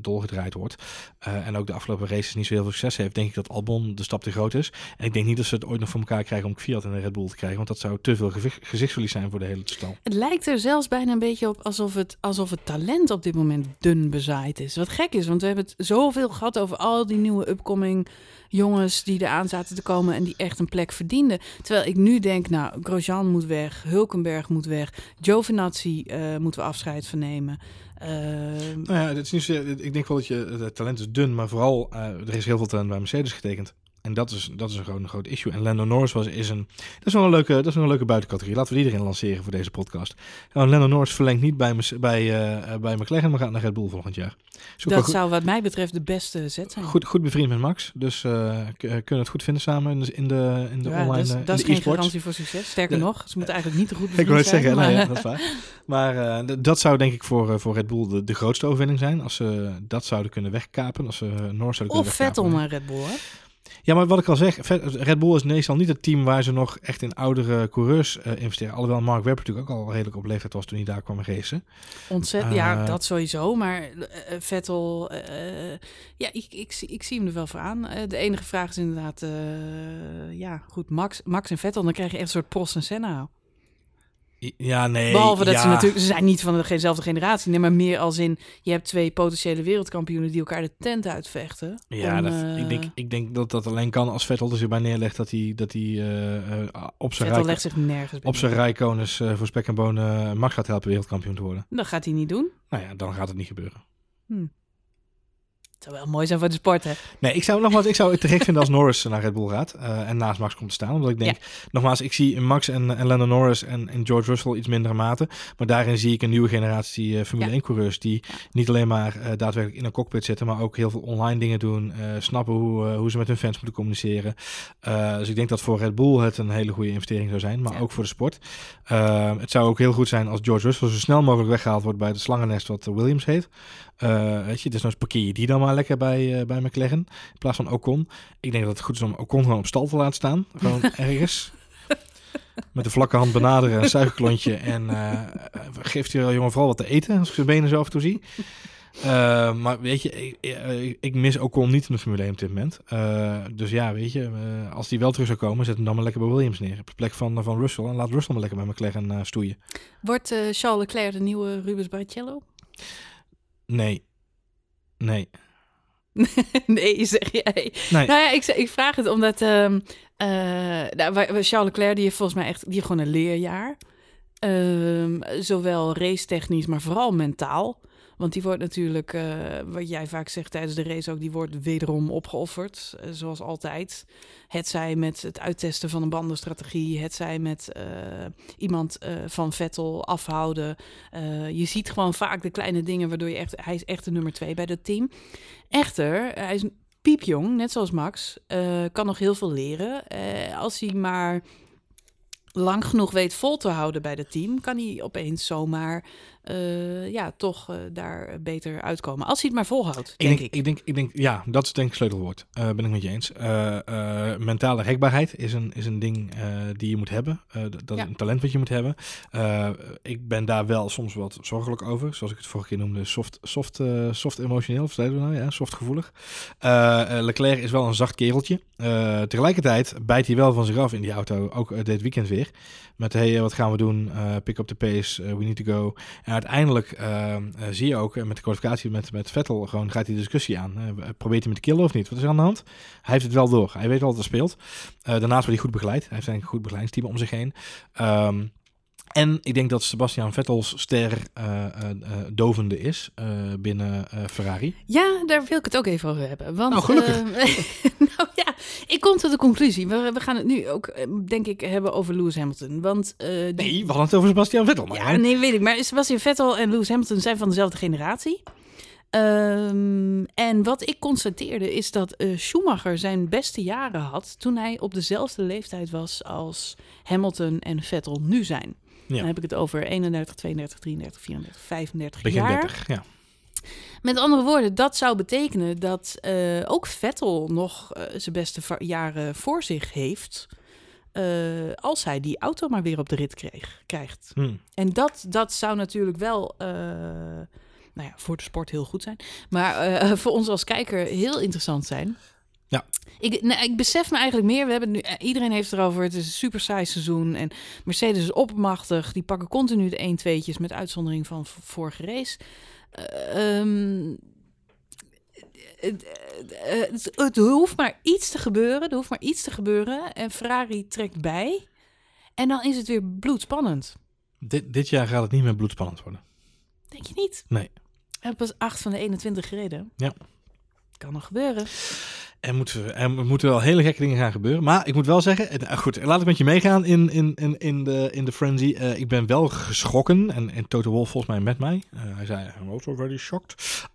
dolgedraaid wordt. En ook de afgelopen races niet zo heel veel succes heeft, denk ik dat Albon de stap te groot is. En ik denk niet dat ze het ooit nog voor elkaar krijgen om Kviat in een Red Bull te krijgen. Want dat zou te veel gezichtsverlies zijn voor de hele stal. Het lijkt er zelfs bijna een beetje op alsof het, alsof het talent op dit moment dun bezaaid is. Wat gek is, want we hebben het zoveel gehad over al die nieuwe upcoming jongens die eraan zaten te komen en die echt een plek verdienden. Terwijl ik nu denk, nou, Grosjean moet weg, Hulkenberg moet weg, Giovinazzi uh, moeten we afscheid van nemen. Uh, nou ja, het is niet ik denk wel dat je het talent is dun, maar vooral uh, er is heel veel talent bij Mercedes getekend. En dat is, dat is een, gewoon een groot issue. En Lando Norris was, is een, dat is wel een leuke, dat is wel een leuke buitencategorie. Laten we die erin lanceren voor deze podcast. Nou, Lando Norris verlengt niet bij, bij, uh, bij McLaren, maar gaat naar Red Bull volgend jaar. dat zou wat mij betreft de beste zet zijn. Goed, goed bevriend met Max. Dus uh, kunnen het goed vinden samen in de, in de, in de ja, online Dat is, dat is geen garantie voor succes. Sterker nog, ze moeten eigenlijk niet te goed Ik wil het zeggen, maar... ja, dat is waar. Maar uh, dat zou denk ik voor, voor Red Bull de, de grootste overwinning zijn. Als ze dat zouden kunnen wegkapen. Als ze Norris zouden kunnen Of Vettel naar Red Bull, hè? Ja, maar wat ik al zeg, Red Bull is meestal niet het team waar ze nog echt in oudere coureurs uh, investeren. Alhoewel Mark Webber natuurlijk ook al redelijk op leeftijd was toen hij daar kwam racen. Ontzettend, ja, eh, dat sowieso. Maar uh, Vettel, ja, ik, ik, ik, zie hem er wel voor aan. de enige vraag is inderdaad, ja, goed, Max, Max en Vettel, dan krijg je echt een soort Prost en Senna. Ja, nee. Behalve dat ja. ze natuurlijk, ze zijn niet van dezelfde generatie, nee, maar meer als in, je hebt twee potentiële wereldkampioenen die elkaar de tent uitvechten. Ja, dat, ik, denk, ik denk dat dat alleen kan als Vettel er zich bij neerlegt dat hij, dat hij uh, op zijn Vettel legt zich nergens op zijn rijkonus uh, voor spek en bonen Max gaat helpen wereldkampioen te worden. Dat gaat hij niet doen. Nou ja, dan gaat het niet gebeuren. Hmm. Het zou wel mooi zijn voor de sport, hè? Nee, ik zou nogmaals, ik zou het te gek vinden als Norris naar Red Bull gaat uh, en naast Max komt te staan. Omdat ik denk, nogmaals, ik zie Max en, en Lando Norris en, en George Russell iets mindere mate. Maar daarin zie ik een nieuwe generatie uh, Formule ja. 1-coureurs die niet alleen maar uh, daadwerkelijk in een cockpit zitten, maar ook heel veel online dingen doen, snappen hoe, hoe ze met hun fans moeten communiceren. dus ik denk dat voor Red Bull het een hele goede investering zou zijn, maar ook voor de sport. het zou ook heel goed zijn als George Russell zo snel mogelijk weggehaald wordt bij het slangennest wat Williams heet. Weet je, dus nou parkeer je die dan maar lekker bij, uh, bij McLaren. In plaats van Ocon. Ik denk dat het goed is om Ocon gewoon op stal te laten staan. Gewoon ergens. Met de vlakke hand benaderen, een suikerklontje. En uh, geeft je jongen vooral wat te eten, als ik zijn benen zo af en toe zie. Uh, maar weet je, ik, ik, mis Ocon niet in de Formule 1 op dit moment. Uh, dus ja, weet je, uh, als die wel terug zou komen, zet hem dan maar lekker bij Williams neer. Op de plek van, van Russell. En laat Russell maar lekker bij McLaren stoeien. Wordt Charles Leclerc de nieuwe Rubens Barrichello? Nee. Nee. nee, zeg jij. Nee. Nou ja, ik, ik vraag het omdat um, uh, nou, Charles Leclerc die heeft volgens mij echt die heeft gewoon een leerjaar. Um, zowel race technisch, maar vooral mentaal. Want die wordt natuurlijk, uh, wat jij vaak zegt tijdens de race ook, die wordt wederom opgeofferd, uh, zoals altijd. Het zij met het uittesten van een bandenstrategie, het zij met uh, iemand van Vettel afhouden. je ziet gewoon vaak de kleine dingen waardoor je echt, hij is echt de nummer twee bij dat team. Echter, hij is piepjong, net zoals Max, kan nog heel veel leren. als hij maar lang genoeg weet vol te houden bij het team, kan hij opeens zomaar uh, ja, toch uh, daar beter uitkomen. Als hij het maar volhoudt, denk ik. Denk, ik. denk, ik denk, ja, dat is denk ik sleutelwoord. Uh, ben ik met je eens. mentale rekbaarheid is een, is een ding die je moet hebben. dat ja. is een talent wat je moet hebben. ik ben daar wel soms wat zorgelijk over. Zoals ik het vorige keer noemde, soft, soft, soft emotioneel. Of zeiden we nou? Ja, soft gevoelig. Leclerc is wel een zacht kereltje. tegelijkertijd bijt hij wel van zich af in die auto. Ook dit weekend weer. Met, hey, wat gaan we doen? pick up the pace. we need to go. En uiteindelijk uh, zie je ook met de kwalificatie met, met Vettel, gewoon gaat die discussie aan. Probeert hij met de killen of niet? Wat is er aan de hand? Hij heeft het wel door. Hij weet wel wat er speelt. Daarnaast wordt hij goed begeleid. Hij heeft een goed begeleidingsteam om zich heen. Um, en ik denk dat Sebastian Vettels ster uh, uh, dovende is binnen Ferrari. Ja, daar wil ik het ook even over hebben. Want, nou, gelukkig. nou ja, ik kom tot de conclusie. We, we gaan het nu ook, denk ik, hebben over Lewis Hamilton. Want. Nee, we hadden het over Sebastian Vettel. Maar ja, nee, weet ik. Maar Sebastian Vettel en Lewis Hamilton zijn van dezelfde generatie. Ehm, en wat ik constateerde is dat eh, Schumacher zijn beste jaren had toen hij op dezelfde leeftijd was als Hamilton en Vettel nu zijn. Ja. Dan heb ik het over 31, 32, 33, 34, 35 Begin jaar. 30, ja. Met andere woorden, dat zou betekenen dat eh, ook Vettel nog eh, zijn beste jaren voor zich heeft. eh, als hij die auto maar weer op de rit kreeg, krijgt. Hm. En dat, dat zou natuurlijk wel, nou ja, voor de sport heel goed zijn. Maar voor ons als kijker heel interessant zijn. Ja. Ik, nou, ik besef me eigenlijk meer, we hebben nu, eh, iedereen heeft erover, het is een super saai seizoen. En Mercedes is opmachtig, die pakken continu de 1 2tjes met uitzondering van vorige race. Eh, ehm, het, eh, het, het hoeft maar iets te gebeuren, er hoeft maar iets te gebeuren. En Ferrari trekt bij. En dan is het weer bloedspannend. Dit, dit jaar gaat het niet meer bloedspannend worden. Denk je niet? Nee. We hebben pas 8 van de 21 gereden. Ja. Kan nog gebeuren. Er moeten, er moeten wel hele gekke dingen gaan gebeuren. Maar ik moet wel zeggen, eh, goed, laat ik met je meegaan in, in, in, de, in de frenzy. Eh, ik ben wel geschrokken, en, en Toto Wolff volgens mij met mij. Eh, hij zei, I'm also very shocked.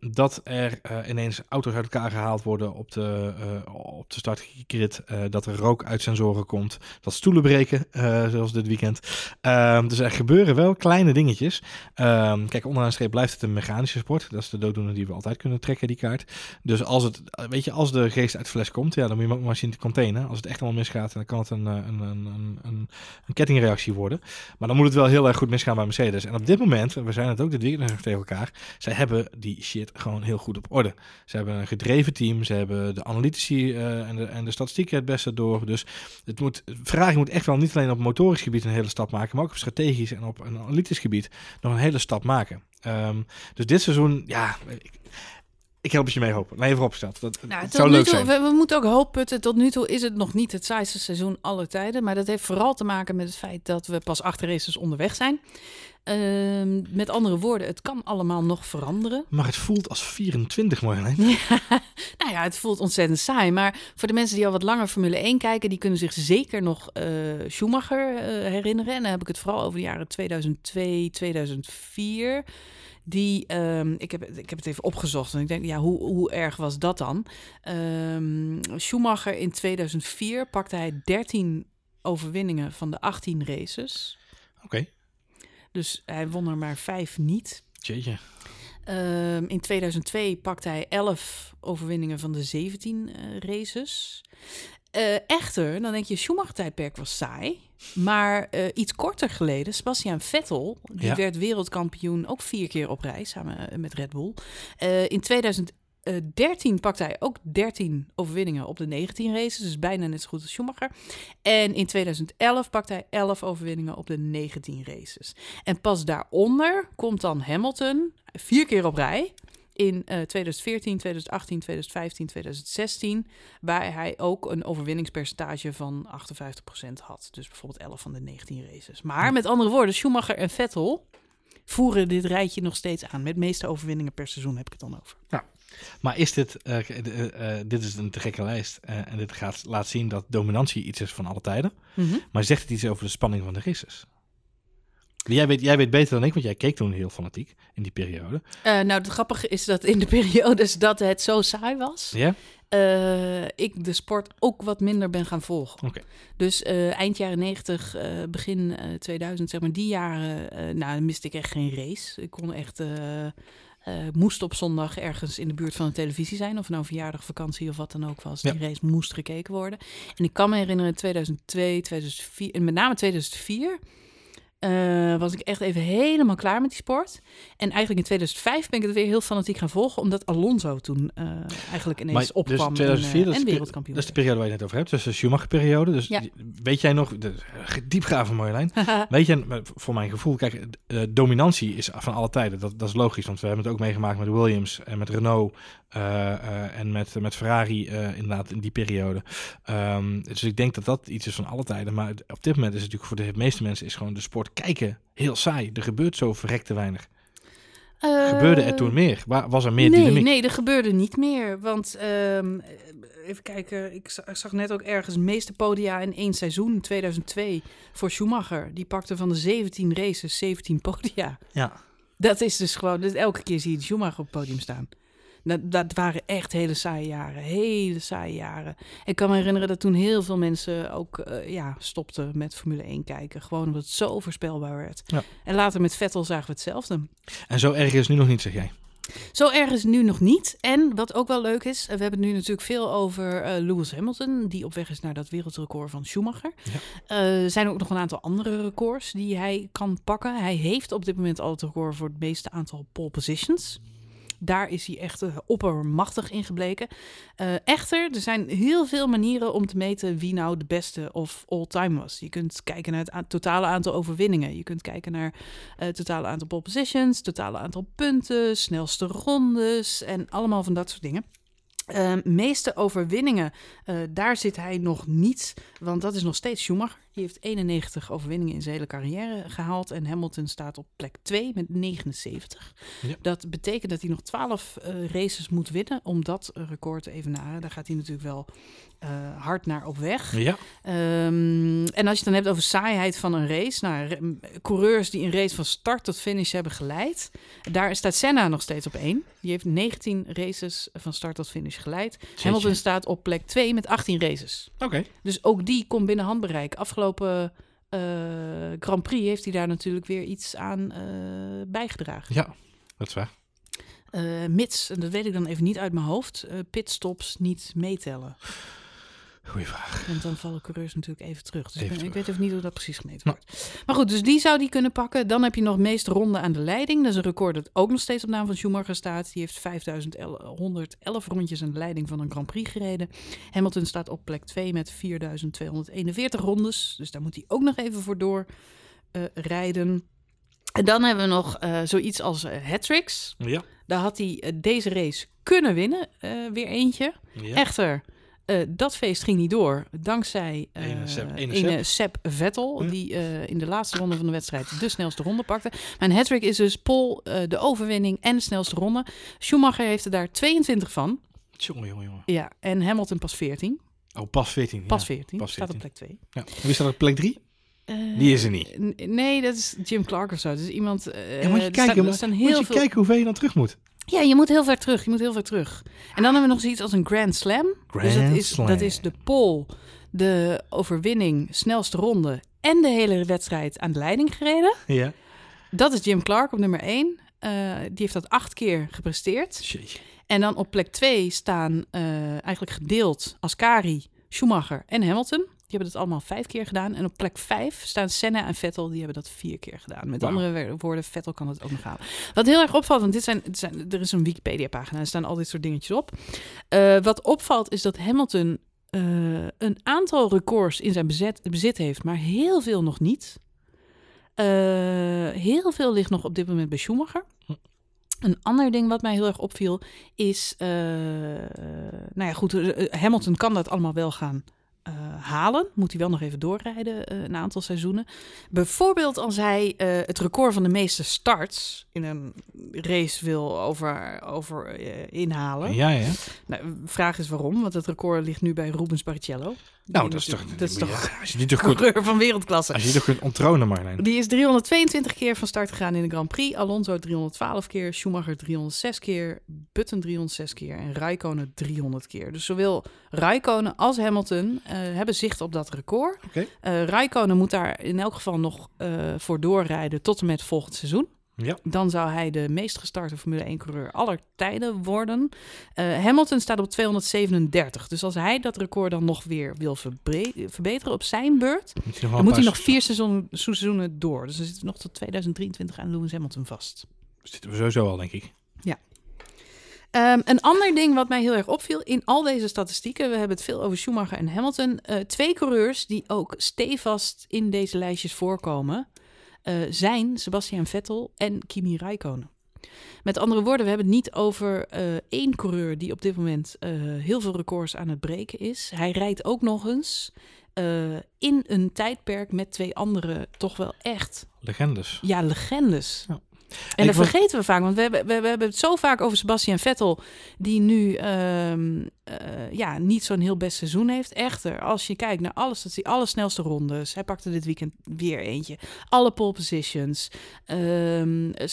Dat er ineens auto's uit elkaar gehaald worden op de, op de startgrid. Dat er rook uit sensoren komt. Dat stoelen breken, zoals dit weekend. Ehm, dus er gebeuren wel kleine dingetjes. Ehm, kijk, onderaan de streep blijft het een mechanische sport. Dat is de dooddoener die we altijd kunnen trekken, die kaart. Dus als het, als de geest uit de fles komt, ja, dan moet je maar zien te containen. Als het echt allemaal misgaat, dan kan het een, eh, een, een, een, een, kettingreactie worden. Maar dan moet het wel heel erg goed misgaan bij Mercedes. En op dit moment, en we zijn het ook dit weekend tegen elkaar, zij hebben die shit gewoon heel goed op orde. Ze hebben een gedreven team, ze hebben de analytici eh, en, de, en de statistieken het beste door. Dus het moet, Ferrari moet echt wel niet alleen op motorisch gebied een hele stap maken, maar ook op strategisch en op een analytisch gebied nog een hele stap maken. Ehm, dus dit seizoen, ja, ik help je mee hopen. Nee, even opgesteld. Dat, Nou, het zou leuk toe, zijn. we, we moeten ook hoop putten. Tot nu toe is het nog niet het saaiste seizoen aller tijden. Maar dat heeft vooral te maken met het feit dat we pas acht races onderweg zijn. Ehm, met andere woorden, het kan allemaal nog veranderen. Maar het voelt als 24, Marjolein. Ja, nou ja, het voelt ontzettend saai. Maar voor de mensen die al wat langer Formule 1 kijken, die kunnen zich zeker nog eh, Schumacher eh, herinneren. En dan heb ik het vooral over de jaren 2002, 2004. Die, ehm, ik, heb, ik heb het even opgezocht en ik denk, ja, hoe, hoe erg was dat dan? Ehm, Schumacher in 2004 pakte hij 13 overwinningen van de 18 races. Oké, Dus hij won er maar vijf niet. jeetje. Ehm, in 2002 pakte hij 11 overwinningen van de 17 eh, races. Eh, echter, dan denk je, Schumacher-tijdperk was saai. Maar eh, iets korter geleden, Sebastian Vettel, die Ja. werd wereldkampioen ook vier keer op reis samen eh, met Red Bull. In 2013 pakte hij ook 13 overwinningen op de 19 races, dus bijna net zo goed als Schumacher. En in 2011 pakte hij 11 overwinningen op de 19 races. En pas daaronder komt dan Hamilton, vier keer op rij. In eh, 2014, 2018, 2015, 2016. Waar hij ook een overwinningspercentage van 58% had. Dus bijvoorbeeld 11 van de 19 races. Maar met andere woorden, Schumacher en Vettel voeren dit rijtje nog steeds aan. Met de meeste overwinningen per seizoen heb ik het dan over. Maar is dit, eh, eh, eh, dit is een te gekke lijst. en dit gaat, laat zien dat dominantie iets is van alle tijden. Maar zegt het iets over de spanning van de races? Jij weet, jij weet beter dan ik, want jij keek toen heel fanatiek in die periode. Eh, nou, het grappige is dat in de periodes dat het zo saai was, Ja? eh, ik de sport ook wat minder ben gaan volgen. Dus eh, eind jaren 90, eh, begin eh, 2000, zeg maar, die jaren, nou, miste ik echt geen race. Ik kon echt, moest op zondag ergens in de buurt van de televisie zijn, of nou verjaardag, vakantie of wat dan ook was. Die race moest gekeken worden. En ik kan me herinneren, 2002, 2004, en met name 2004. Eh, was ik echt even helemaal klaar met die sport. En eigenlijk in 2005 ben ik het weer heel fanatiek gaan volgen, omdat Alonso toen eh, eigenlijk ineens Maar dus opkwam 2004, en, eh, en wereldkampioen. Dat is de periode waar je het net over hebt, dus de Schumacher-periode. Dus Ja. weet jij nog, de, diepgraven Marjolein, weet je, maar voor mijn gevoel, kijk, dominantie is van alle tijden. Dat, dat is logisch, want we hebben het ook meegemaakt met Williams en met Renault en met, met Ferrari inderdaad in die periode. Ehm, dus ik denk dat dat iets is van alle tijden. Maar op dit moment is het natuurlijk voor de meeste mensen is gewoon de sport kijken heel saai. Er gebeurt zo verrekte weinig. Gebeurde er toen meer? Was er meer nee, dynamiek? Nee, er gebeurde niet meer. Want ehm, even kijken, ik za- ik zag net ook ergens de meeste podia in één seizoen, in 2002, voor Schumacher. Die pakte van de 17 races 17 podia. Ja. Dat is dus gewoon, dus elke keer zie je Schumacher op het podium staan. Dat, dat waren echt hele saaie jaren, hele saaie jaren. Ik kan me herinneren dat toen heel veel mensen ook uh, ja, stopten met Formule 1 kijken. Gewoon omdat het zo voorspelbaar werd. Ja. En later met Vettel zagen we hetzelfde. En zo erg is het nu nog niet, zeg jij? Zo erg is het nu nog niet. En wat ook wel leuk is, we hebben het nu natuurlijk veel over uh, Lewis Hamilton, die op weg is naar dat wereldrecord van Schumacher. Ja. Uh, er zijn ook nog een aantal andere records die hij kan pakken. Hij heeft op dit moment al het record voor het meeste aantal pole positions. Daar is hij echt uh, oppermachtig in gebleken. Uh, echter, er zijn heel veel manieren om te meten wie nou de beste of all time was. Je kunt kijken naar het totale aantal overwinningen. Je kunt kijken naar het uh, totale aantal pole positions, totale aantal punten, snelste rondes en allemaal van dat soort dingen. Uh, meeste overwinningen, daar zit hij nog niet, want dat is nog steeds Schumacher. Die heeft 91 overwinningen in zijn hele carrière gehaald en Hamilton staat op plek 2 met 79. Ja. Dat betekent dat hij nog 12 uh, races moet winnen om dat record te evenaren. Daar gaat hij natuurlijk wel uh, hard naar op weg. Ja. Um, en als je het dan hebt over saaiheid van een race, nou, coureurs die een race van start tot finish hebben geleid, daar staat Senna nog steeds op één. Die heeft 19 races van start tot finish geleid. Hamilton staat op plek 2 met 18 races. Oké. Okay. Dus ook die komt binnen handbereik. Afgelopen uh, Grand Prix heeft hij daar natuurlijk weer iets aan uh, bijgedragen. Ja, dat is waar. Uh, mits, en dat weet ik dan even niet uit mijn hoofd, pitstops niet meetellen. Goeie vraag. Want dan vallen coureurs natuurlijk even terug. Dus Even ik, ben- ik terug. weet even niet hoe dat precies gemeten wordt. Maar goed, dus die zou die kunnen pakken. Dan heb je nog meeste ronden aan de leiding. Dat is een record dat ook nog steeds op naam van Schumacher staat. Die heeft 5111 rondjes aan de leiding van een Grand Prix gereden. Hamilton staat op plek 2 met 4241 rondes. Dus daar moet hij ook nog even voor door eh, rijden. En dan hebben we nog eh, zoiets als uh, hat-tricks. Ja. Daar had hij deze race kunnen winnen. weer eentje. ja. Echter, eh, dat feest ging niet door. Dankzij eh Ene Seb- ene ene Seb. Seb Vettel, Ja. die eh, in de laatste ronde van de wedstrijd de snelste ronde pakte. Maar een hat is dus Pol, de overwinning en de snelste ronde. Schumacher heeft er daar 22 van. Jongen, jongen, jongen. Ja, en Hamilton pas 14. Oh, pas 14. Pas ja. 14. pas Staat op 14. plek 2. Ja. En wie staat op plek 3? Die is er niet. Nee, dat is Jim Clark of zo. Dus iemand. eh, Ja, moet je kijken, staan Moet heel je veel. kijken hoe ver je dan terug moet. Ja, je moet heel ver terug. Je moet heel ver terug. En dan hebben we nog zoiets als een Grand Slam. dus dat Grand is, Slam. dat is de pole, de overwinning, snelste ronde en de hele wedstrijd aan de leiding gereden. Ja. Dat is Jim Clark op nummer 1. die heeft dat acht keer gepresteerd. Jeetje. En dan op plek 2 staan eh, eigenlijk gedeeld Ascari, Schumacher en Hamilton. Die hebben dat allemaal vijf keer gedaan. En op plek 5 staan Senna en Vettel. Die hebben dat vier keer gedaan. Met andere woorden, Vettel kan het ook nog halen. Wat heel erg opvalt, want dit zijn, dit zijn, er is een Wikipedia-pagina. Er staan al dit soort dingetjes op. Eh, wat opvalt is dat Hamilton eh, een aantal records in zijn bezet, bezit heeft, maar heel veel nog niet. Eh, heel veel ligt nog op dit moment bij Schumacher. Hm. Een ander ding wat mij heel erg opviel is, nou ja, goed, Hamilton kan dat allemaal wel gaan eh, halen. Moet hij wel nog even doorrijden, eh, een aantal seizoenen. Bijvoorbeeld als hij eh, het record van de meeste starts in een race wil over, over inhalen. Ja, ja. Nou, vraag is waarom, want het record ligt nu bij Rubens Barrichello. Nou, dat is toch... Dat is toch Als je die toch van wereldklasse. Als je die toch kunt onttronen, Marlijn. Die is 322 keer van start gegaan in de Grand Prix. Alonso 312 keer, Schumacher 306 keer, Button 306 keer en Raikkonen 300 keer. Dus zowel Raikkonen als Hamilton eh, hebben zicht op dat record. Oké. Eh Raikkonen moet daar in elk geval nog eh, voor doorrijden tot en met volgend seizoen. Ja. Dan zou hij de meest gestarte Formule 1-coureur aller tijden worden. Eh, Hamilton staat op 237. Dus als hij dat record dan nog weer wil verbeteren op zijn beurt, Moet je nog dan moet hij nog vier seizoen, seizoenen door. Dus dan zitten we nog tot 2023 aan Lewis Hamilton vast. Zitten we sowieso al, denk ik. Ehm, een ander ding wat mij heel erg opviel in al deze statistieken, we hebben het veel over Schumacher en Hamilton. eh, twee coureurs die ook stevast in deze lijstjes voorkomen, eh, zijn Sebastian Vettel en Kimi Räikkönen. Met andere woorden, we hebben het niet over eh, één coureur die op dit moment eh, heel veel records aan het breken is. Hij rijdt ook nog eens eh, in een tijdperk met twee andere toch wel echt Legendes. ja, legendes. Ja. En dat vergeten we vaak, want we hebben, we, we hebben het zo vaak over Sebastian Vettel, die nu ehm, eh, ja, niet zo'n heel best seizoen heeft. Echter, als je kijkt naar alles, dat hij alle snelste rondes, hij pakte dit weekend weer eentje, alle pole positions, ehm, eh,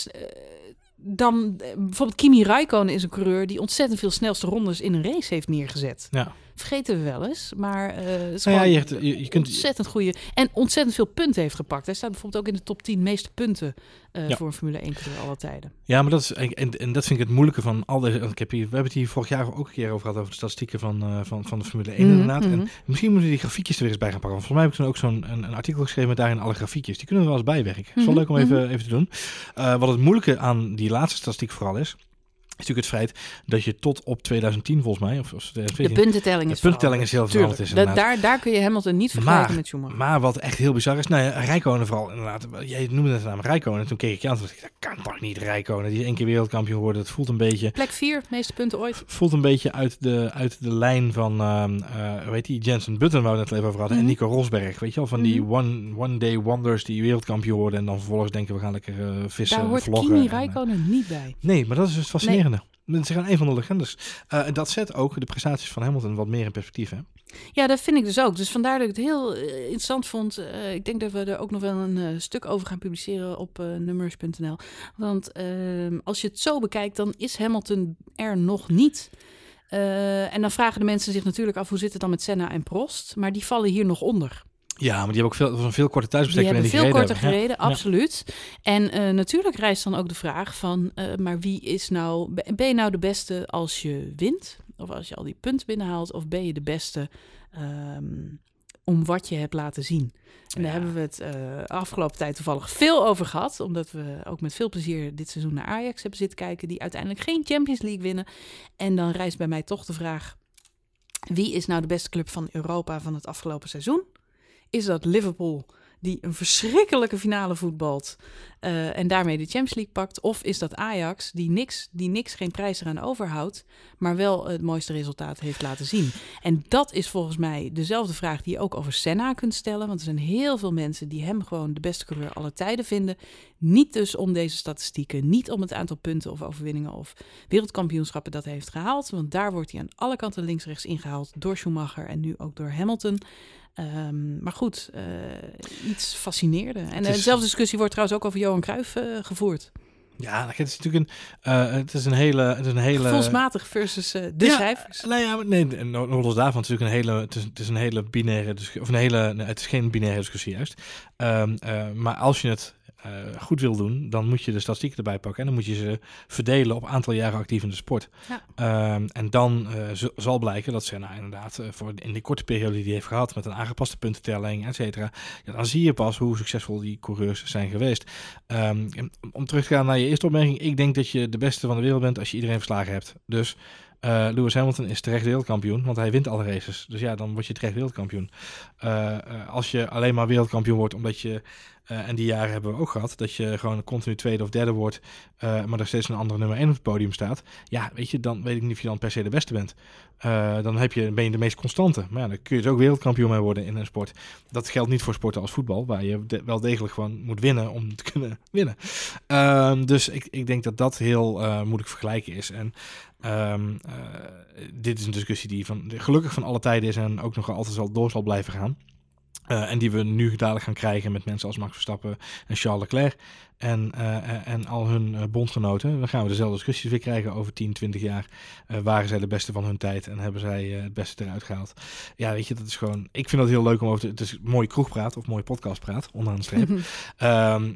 dan eh, bijvoorbeeld Kimi Raikkonen is een coureur die ontzettend veel snelste rondes in een race heeft neergezet. Ja. Vergeten we wel eens, maar is Nou ja, je, hebt- je, je kunt, ontzettend goede en ontzettend veel punten heeft gepakt. Hij staat bijvoorbeeld ook in de top 10 meeste punten eh, Ja. voor een Formule 1 coureur aller tijden. Ja, maar dat is en, en, dat vind ik het moeilijke van al deze. Ik heb hier, we hebben het hier vorig jaar ook een keer over gehad over de statistieken van, eh, van, van de Formule 1 Mhm, inderdaad. En mhm. misschien moeten we die grafiekjes er weer eens bij gaan pakken. Want volgens mij heb ik toen ook zo'n een, een artikel geschreven met daarin alle grafiekjes. Die kunnen we wel eens bijwerken. Het is wel Mhm, leuk om even, even te doen. Wat het moeilijke aan die laatste statistiek vooral is, is natuurlijk het feit dat je tot op 2010 volgens mij, of, of De 2014, puntentelling is de puntentelling is heel veranderd. Is da- inderdaad. daar, daar kun je Hamilton niet vergelijken Maar- met Schumacher. Maar wat echt heel bizar is, nou ja, Rijkonen vooral inderdaad. Jij noemde het naam Rijkonen. En toen keek ik je aan en dacht ik, dat kan toch niet Rijkonen. Die is één keer wereldkampioen geworden. Dat voelt een beetje, Plek 4, meeste punten ooit. voelt een beetje uit de, uit de lijn van, ehm eh die, Jensen Button waar we het net even over hadden. Mhm. En Nico Rosberg. Weet je wel, van die Mhm. one, one day wonders die wereldkampioen worden. En dan vervolgens denken we gaan lekker eh, vissen, Daar hoort vloggen. Kimi en, eh, Räikkönen niet bij. Nee, maar dat is dus het fascinerende. Ze gaan een van de legendes. Eh, en dat zet ook de prestaties van Hamilton wat meer in perspectief. Hè? Ja, dat vind ik dus ook. Dus vandaar dat ik het heel eh, interessant vond. Eh, ik denk dat we er ook nog wel een eh, stuk over gaan publiceren op eh, nummers.nl. Want ehm, als je het zo bekijkt, dan is Hamilton er nog niet. Eh, en dan vragen de mensen zich natuurlijk af hoe zit het dan met Senna en Prost. Maar die vallen hier nog onder. Ja, maar die hebben ook veel, was een veel korte Die tijdsbestek. hebben veel korter gereden gereden, hebben. Ja. absoluut. En eh, natuurlijk rijst dan ook de vraag van, eh, maar wie is nou, ben je nou de beste als je wint? Of als je al die punten binnenhaalt? Of ben je de beste ehm, om wat je hebt laten zien? En daar hebben we het eh, afgelopen tijd toevallig veel over gehad. Omdat we ook met veel plezier dit seizoen naar Ajax hebben zitten kijken. Die uiteindelijk geen Champions League winnen. En dan rijst bij mij toch de vraag, wie is nou de beste club van Europa van het afgelopen seizoen? Is dat Liverpool, die een verschrikkelijke finale voetbalt eh, en daarmee de Champions League pakt? Of is dat Ajax, die niks, die niks geen prijs eraan overhoudt, maar wel het mooiste resultaat heeft laten zien? En dat is volgens mij dezelfde vraag die je ook over Senna kunt stellen. Want er zijn heel veel mensen die hem gewoon de beste coureur aller tijden vinden. Niet dus om deze statistieken, niet om het aantal punten of overwinningen of wereldkampioenschappen dat hij heeft gehaald. Want daar wordt hij aan alle kanten links-rechts ingehaald door Schumacher en nu ook door Hamilton. Ehm, maar goed, eh, iets fascineerde. En eh, is- dezelfde discussie wordt trouwens ook over Johan Cruijff eh, gevoerd. Ja, het is natuurlijk een, eh, het is een hele, het is een hele. Gevoelsmatig versus eh, de Ja, schrijvers. Nou ja, nee, no- nog los daarvan, het is natuurlijk een hele, het is, het is een hele binaire discussie, of een hele, nee, het is geen binaire discussie juist. Ehm, eh, maar als je het goed wil doen, dan moet je de statistieken erbij pakken en dan moet je ze verdelen op aantal jaren actief in de sport. Ja. Ehm, en dan eh, zal blijken dat Senna inderdaad eh, voor in die korte periode die hij heeft gehad met een aangepaste puntentelling, et cetera, ja, dan zie je pas hoe succesvol die coureurs zijn geweest. Ehm, om terug te gaan naar je eerste opmerking, ik denk dat je de beste van de wereld bent als je iedereen verslagen hebt. Dus eh, Lewis Hamilton is terecht wereldkampioen, want hij wint alle races. Dus ja, dan word je terecht wereldkampioen. Eh, eh, als je alleen maar wereldkampioen wordt omdat je, en die jaren hebben we ook gehad, dat je gewoon continu tweede of derde wordt, maar er steeds een andere nummer één op het podium staat. Ja, weet je, dan weet ik niet of je dan per se de beste bent. Dan heb je, ben je de meest constante. Maar ja, dan kun je dus ook wereldkampioen mee worden in een sport. Dat geldt niet voor sporten als voetbal, waar je wel degelijk gewoon moet winnen om te kunnen winnen. Ehm, dus ik, ik denk dat dat heel moeilijk vergelijken is. En ehm, eh, dit is een discussie die van, gelukkig van alle tijden is en ook nog altijd zal, door zal blijven gaan. Eh, en die we nu dadelijk gaan krijgen met mensen als Max Verstappen en Charles Leclerc. En, eh, en al hun eh, bondgenoten. Dan gaan we dezelfde discussies weer krijgen over 10, 20 jaar. Eh, waren zij de beste van hun tijd en hebben zij eh, het beste eruit gehaald? Ja, weet je, dat is gewoon. Ik vind dat heel leuk om over te. Het is mooi kroegpraat of mooi podcastpraat, onderaan de streep. Ehm,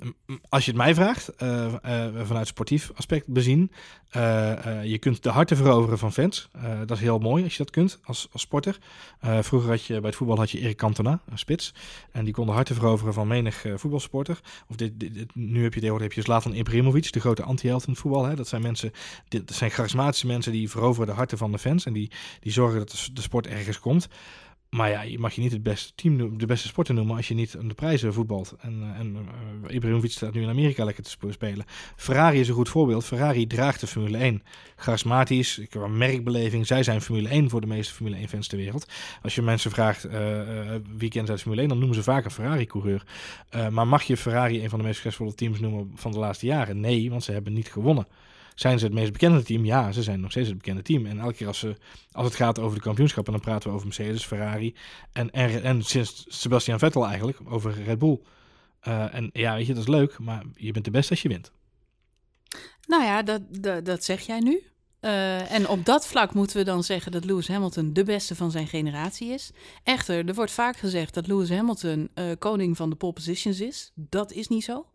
als je het mij vraagt, eh, eh, vanuit sportief aspect bezien, eh, eh, je kunt de harten veroveren van fans. Eh, dat is heel mooi als je dat kunt als, als sporter. Eh, vroeger had je bij het voetbal had je Erik Cantona, een spits. En die kon de harten veroveren van menig eh, voetbalsporter. Of dit, dit, dit- nu je tegenwoordig heb je Zlatan Ibrahimovic, de grote anti-held in het voetbal. Hè. Dat zijn mensen, dit dat zijn charismatische mensen die veroveren de harten van de fans. En die, die zorgen dat de sport ergens komt. Maar ja, je mag je niet het beste team, de beste sporter noemen als je niet aan de prijzen voetbalt. En, eh, en eh, Ibrahimovic staat nu in Amerika lekker te sp- spelen. Ferrari is een goed voorbeeld. Ferrari draagt de Formule 1. Charismatisch, qua merkbeleving. Zij zijn Formule 1 voor de meeste Formule 1 fans ter wereld. Als je mensen vraagt eh, wie kent uit Formule 1, dan noemen ze vaak een Ferrari-coureur. Maar mag je Ferrari een van de meest succesvolle teams noemen van de laatste jaren? Nee, want ze hebben niet gewonnen. Zijn ze het meest bekende team? Ja, ze zijn nog steeds het bekende team. En elke keer als, ze, als het gaat over de kampioenschappen, dan praten we over Mercedes, Ferrari en, en, en sinds Sebastian Vettel eigenlijk over Red Bull. Eh, en ja, weet je, dat is leuk, maar je bent de beste als je wint. Nou ja, dat, dat, zeg jij nu. Uh, en op dat vlak moeten we dan zeggen dat Lewis Hamilton de beste van zijn generatie is. Echter, er wordt vaak gezegd dat Lewis Hamilton uh, koning van de pole positions is. Dat is niet zo.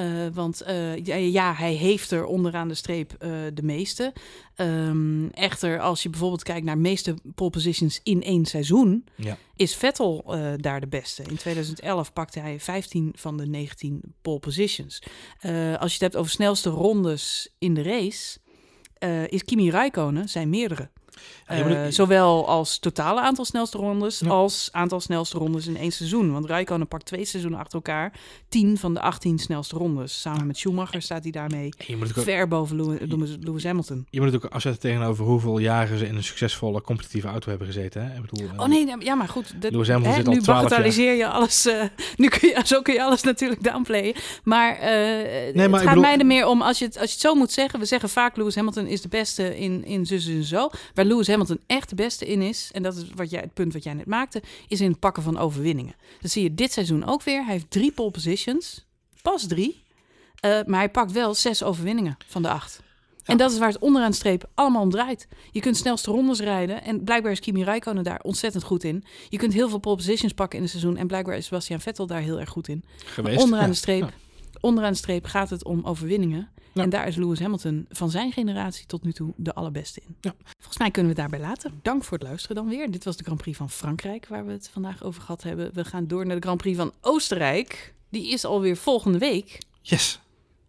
Uh, want uh, ja, hij heeft er onderaan de streep uh, de meeste. Um, echter, als je bijvoorbeeld kijkt naar meeste pole positions in één seizoen, ja. is Vettel daar de beste. In 2011 pakte hij 15 van de 19 pole positions. als je het hebt over snelste rondes in de race, is Kimi Räikkönen zijn meerdere. Uh, zowel als totale aantal snelste rondes ja. als aantal snelste rondes in één seizoen. Want Räikkönen pakt twee seizoenen achter elkaar 10 van de 18 snelste rondes. Samen met Schumacher staat hij daarmee ver ook, boven Lewis, Lewis, Hamilton. Je moet het ook afzetten tegenover hoeveel jaren ze in een succesvolle competitieve auto hebben gezeten. Hè? Ik bedoel, oh nee, ja maar goed. Dat, Lewis Hamilton hè, zit al nu bagatelliseer je alles. Uh, nu kun je, zo kun je alles natuurlijk downplayen. Maar, uh, nee, maar het gaat bedoel, mij er meer om, als je, het, als je het zo moet zeggen. We zeggen vaak Lewis Hamilton is de beste in, in zus en zo. Waar Lewis Hamilton echt de beste in is, en dat is wat jij, het punt wat jij net maakte, is in het pakken van overwinningen. Dat zie je dit seizoen ook weer. Hij heeft drie pole positions, pas drie, uh, maar hij pakt wel zes overwinningen van de acht. Ja. En dat is waar het onderaan de streep allemaal om draait. Je kunt snelste rondes rijden. En blijkbaar is Kimi Räikkönen daar ontzettend goed in. Je kunt heel veel pole positions pakken in een seizoen. En blijkbaar is Sebastian Vettel daar heel erg goed in. Geweest, onderaan, ja. de streep, Ja. onderaan de streep gaat het om overwinningen. En daar is Lewis Hamilton van zijn generatie tot nu toe de allerbeste in. Ja. Volgens mij kunnen we het daarbij laten. Dank voor het luisteren dan weer. Dit was de Grand Prix van Frankrijk, waar we het vandaag over gehad hebben. We gaan door naar de Grand Prix van Oostenrijk. Die is alweer volgende week. Yes.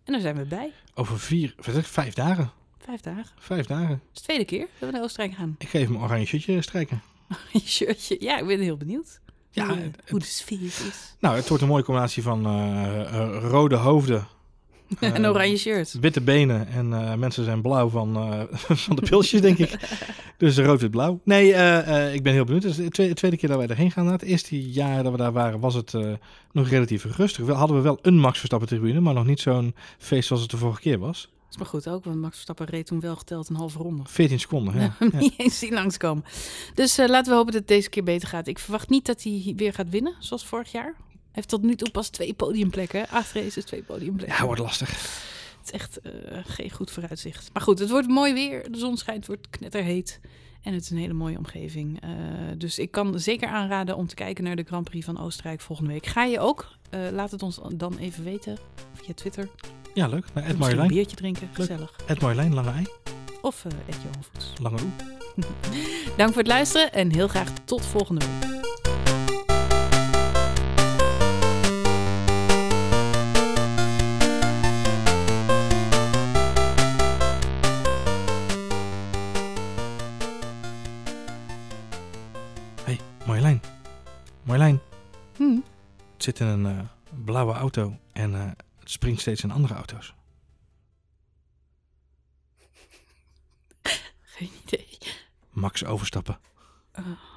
En daar zijn we bij. Over vier, zeg vijf dagen. Vijf dagen. Vijf dagen. Het is de tweede keer dat we naar Oostenrijk gaan. Ik ga even mijn oranje shirtje strijken. Je shirtje. Ja, ik ben heel benieuwd. Ja, hoe, het- hoe de sfeer is. Nou, het wordt een mooie combinatie van eh, eh, rode hoofden, Eh, Een oranje shirt. witte benen en eh, mensen zijn blauw van, eh, van de pilsjes, denk ik. Dus rood, wit, blauw. Nee, eh, ik ben heel benieuwd. Het is de tweede, tweede keer dat wij erheen gaan. Na het eerste jaar dat we daar waren, was het nog relatief rustig. We hadden we wel een Max Verstappen tribune, maar nog niet zo'n feest zoals het de vorige keer was. Dat is maar goed ook, want Max Verstappen reed toen wel geteld een halve ronde. 14 seconden? Ja. Ja. Niet eens zien langskomen. Dus laten we hopen dat het deze keer beter gaat. Ik verwacht niet dat hij weer gaat winnen, zoals vorig jaar. Heeft tot nu toe pas twee podiumplekken. Acht races, twee podiumplekken. Ja, wordt lastig. Het is echt eh, geen goed vooruitzicht. Maar goed, het wordt mooi weer. De zon schijnt, het wordt knetterheet. En het is een hele mooie omgeving. Eh, dus ik kan zeker aanraden om te kijken naar de Grand Prix van Oostenrijk volgende week. Ga je ook? Eh, laat het ons dan even weten via Twitter. Ja, leuk. Nou, Ed Misschien een Marjolein. biertje drinken, Leuk. gezellig. Ed Marjolein, lange ei. Of uh, Ed Johan. Lange oe. Dank voor het luisteren en heel graag tot volgende week. Hm. Het zit in een eh, blauwe auto en eh, het springt steeds in andere auto's. Geen idee. Max overstappen. Oh.